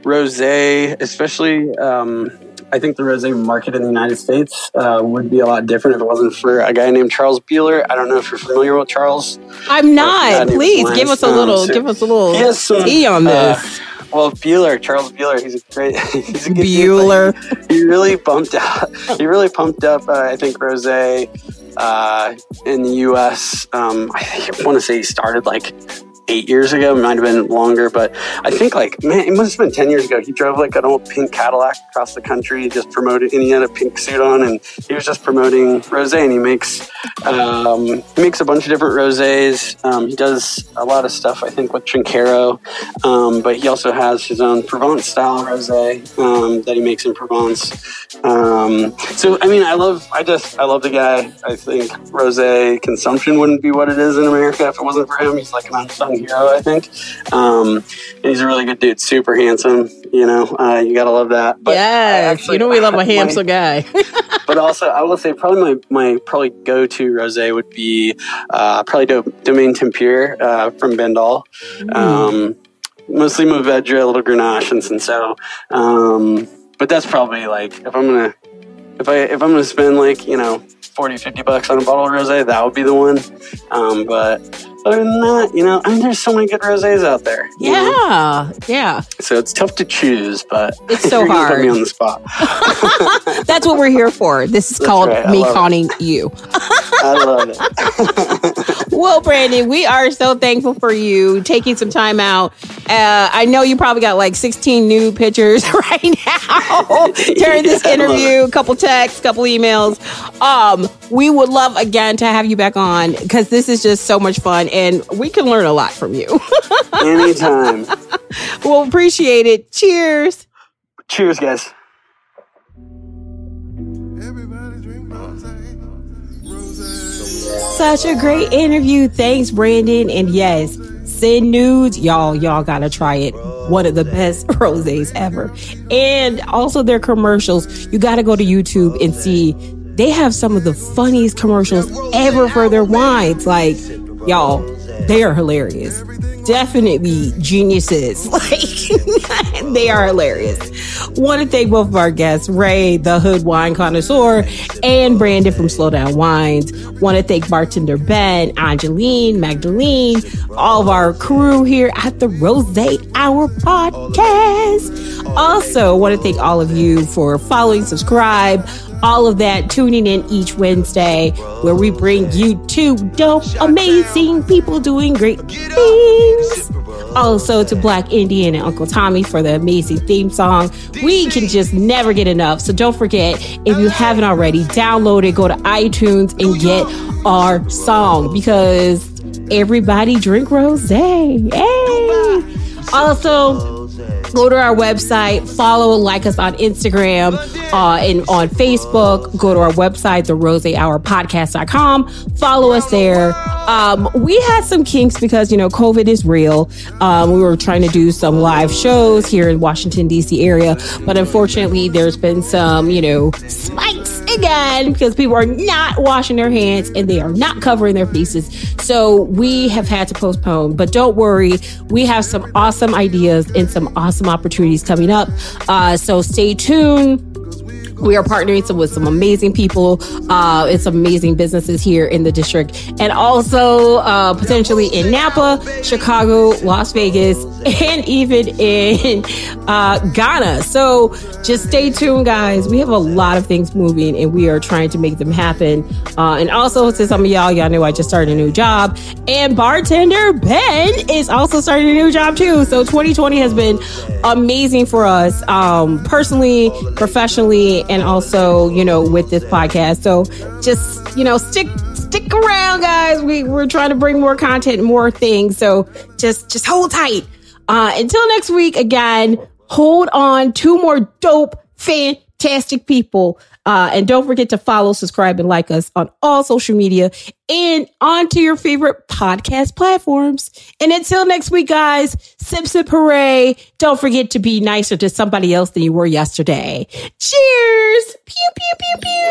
rosé, especially. Um, I think the rosé market in the United States uh, would be a lot different if it wasn't for a guy named Charles Bieler. I don't know if you're familiar with Charles. I'm not. Please give us a little. Um, so give us a little he has some, tea on uh, this. Well, Bieler, Charles Bieler, he's a great, he's a good Bieler. but He really bumped out. He really pumped up. Uh, I think rosé uh, in the U.S. Um, I want to say he started like eight years ago. Might have been longer, but I think like man, it must have been ten years ago. He drove like an old pink Cadillac across the country, just promoted, and he had a pink suit on, and he was just promoting rosé. And he makes um, he makes a bunch of different rosés. Um, he does a lot of stuff, I think, with Trinchero, um, but he also has his own Provence style rosé um, that he makes in Provence. Um, so, I mean, I love, I just, I love the guy. I think rosé consumption wouldn't be what it is in America if it wasn't for him. He's like an unsung hero, I think. Um, he's a really good dude, super handsome. You know, uh, you gotta love that. But yes, actually- you know we love a handsome guy. but also I will say probably my, my probably go to rosé would be uh, probably Do- Domaine Tempier uh, from Bandol. Um, mostly Mourvedre, a little Grenache, and Cinsault. Um, but that's probably like if I'm gonna if I if I'm gonna spend like you know 40, 50 bucks on a bottle of rosé, that would be the one. Um, but other than that, you know, I mean, there's so many good rosés out there. you know? yeah, yeah. So it's tough to choose, but It's so hard. Put me on the spot. That's what we're here for. This is That's called right, me love it. conning you. I love it. Well, Brandon, we are so thankful for you taking some time out. Uh, I know you probably got like 16 new pictures right now during this Yeah, interview, a couple texts, couple emails. Um, we would love again to have you back on because this is just so much fun and we can learn a lot from you. Anytime. we'll appreciate it. Cheers. Cheers, guys. Everybody drink rose, rose. Such a great interview. Thanks, Brandon. And yes, send nudes. Y'all, y'all gotta try it. One of the best rosés ever. And also their commercials. You gotta go to YouTube and see. They have some of the funniest commercials ever for their wines. Like, y'all, they are hilarious. Definitely geniuses. Like, they are hilarious. Want to thank both of our guests, Ray, the Hood Wine Connoisseur, and Brandon from SLO Down Wines. Want to thank bartender Ben, Angeline, Magdalene, all of our crew here at the Rose Hour podcast. Also, want to thank all of you for following, subscribe, all of that, tuning in each Wednesday, where we bring you two dope, amazing people doing great things. Also to Black Indian and Uncle Tommy for the amazing theme song. We can just never get enough. So don't forget, if you haven't already, download it, go to iTunes and get our song because everybody drink rose. Hey. Also, go to our website, follow, like us on Instagram uh, and on Facebook. Go to our website, the Rose Hour Podcast.com. Follow us there. Um, we had some kinks because, you know, COVID is real. Um, we were trying to do some live shows here in Washington, D.C. area, but unfortunately, there's been some, you know, spikes again because people are not washing their hands and they are not covering their faces. So we have had to postpone, but don't worry. We have some awesome ideas and some awesome opportunities coming up. Uh, so stay tuned. We are partnering with some amazing people uh, and some amazing businesses here in the district, and also uh, potentially in Napa, Chicago, Las Vegas, and even in uh, Ghana. So just stay tuned, guys. We have a lot of things moving, and we are trying to make them happen. Uh, and also, to some of y'all, y'all know I just started a new job, and bartender Ben is also starting a new job too. So 2020 has been amazing for us, um, personally, professionally and also, you know, with this podcast. So just, you know, stick stick around, guys. We we're trying to bring more content more things. So just just hold tight. Uh, until next week, again, hold on. Two more dope, fantastic people. Uh, and don't forget to follow, subscribe, and like us on all social media and onto your favorite podcast platforms. And until next week, guys, Simpson Hooray. Don't forget to be nicer to somebody else than you were yesterday. Cheers. Pew, pew, pew, pew.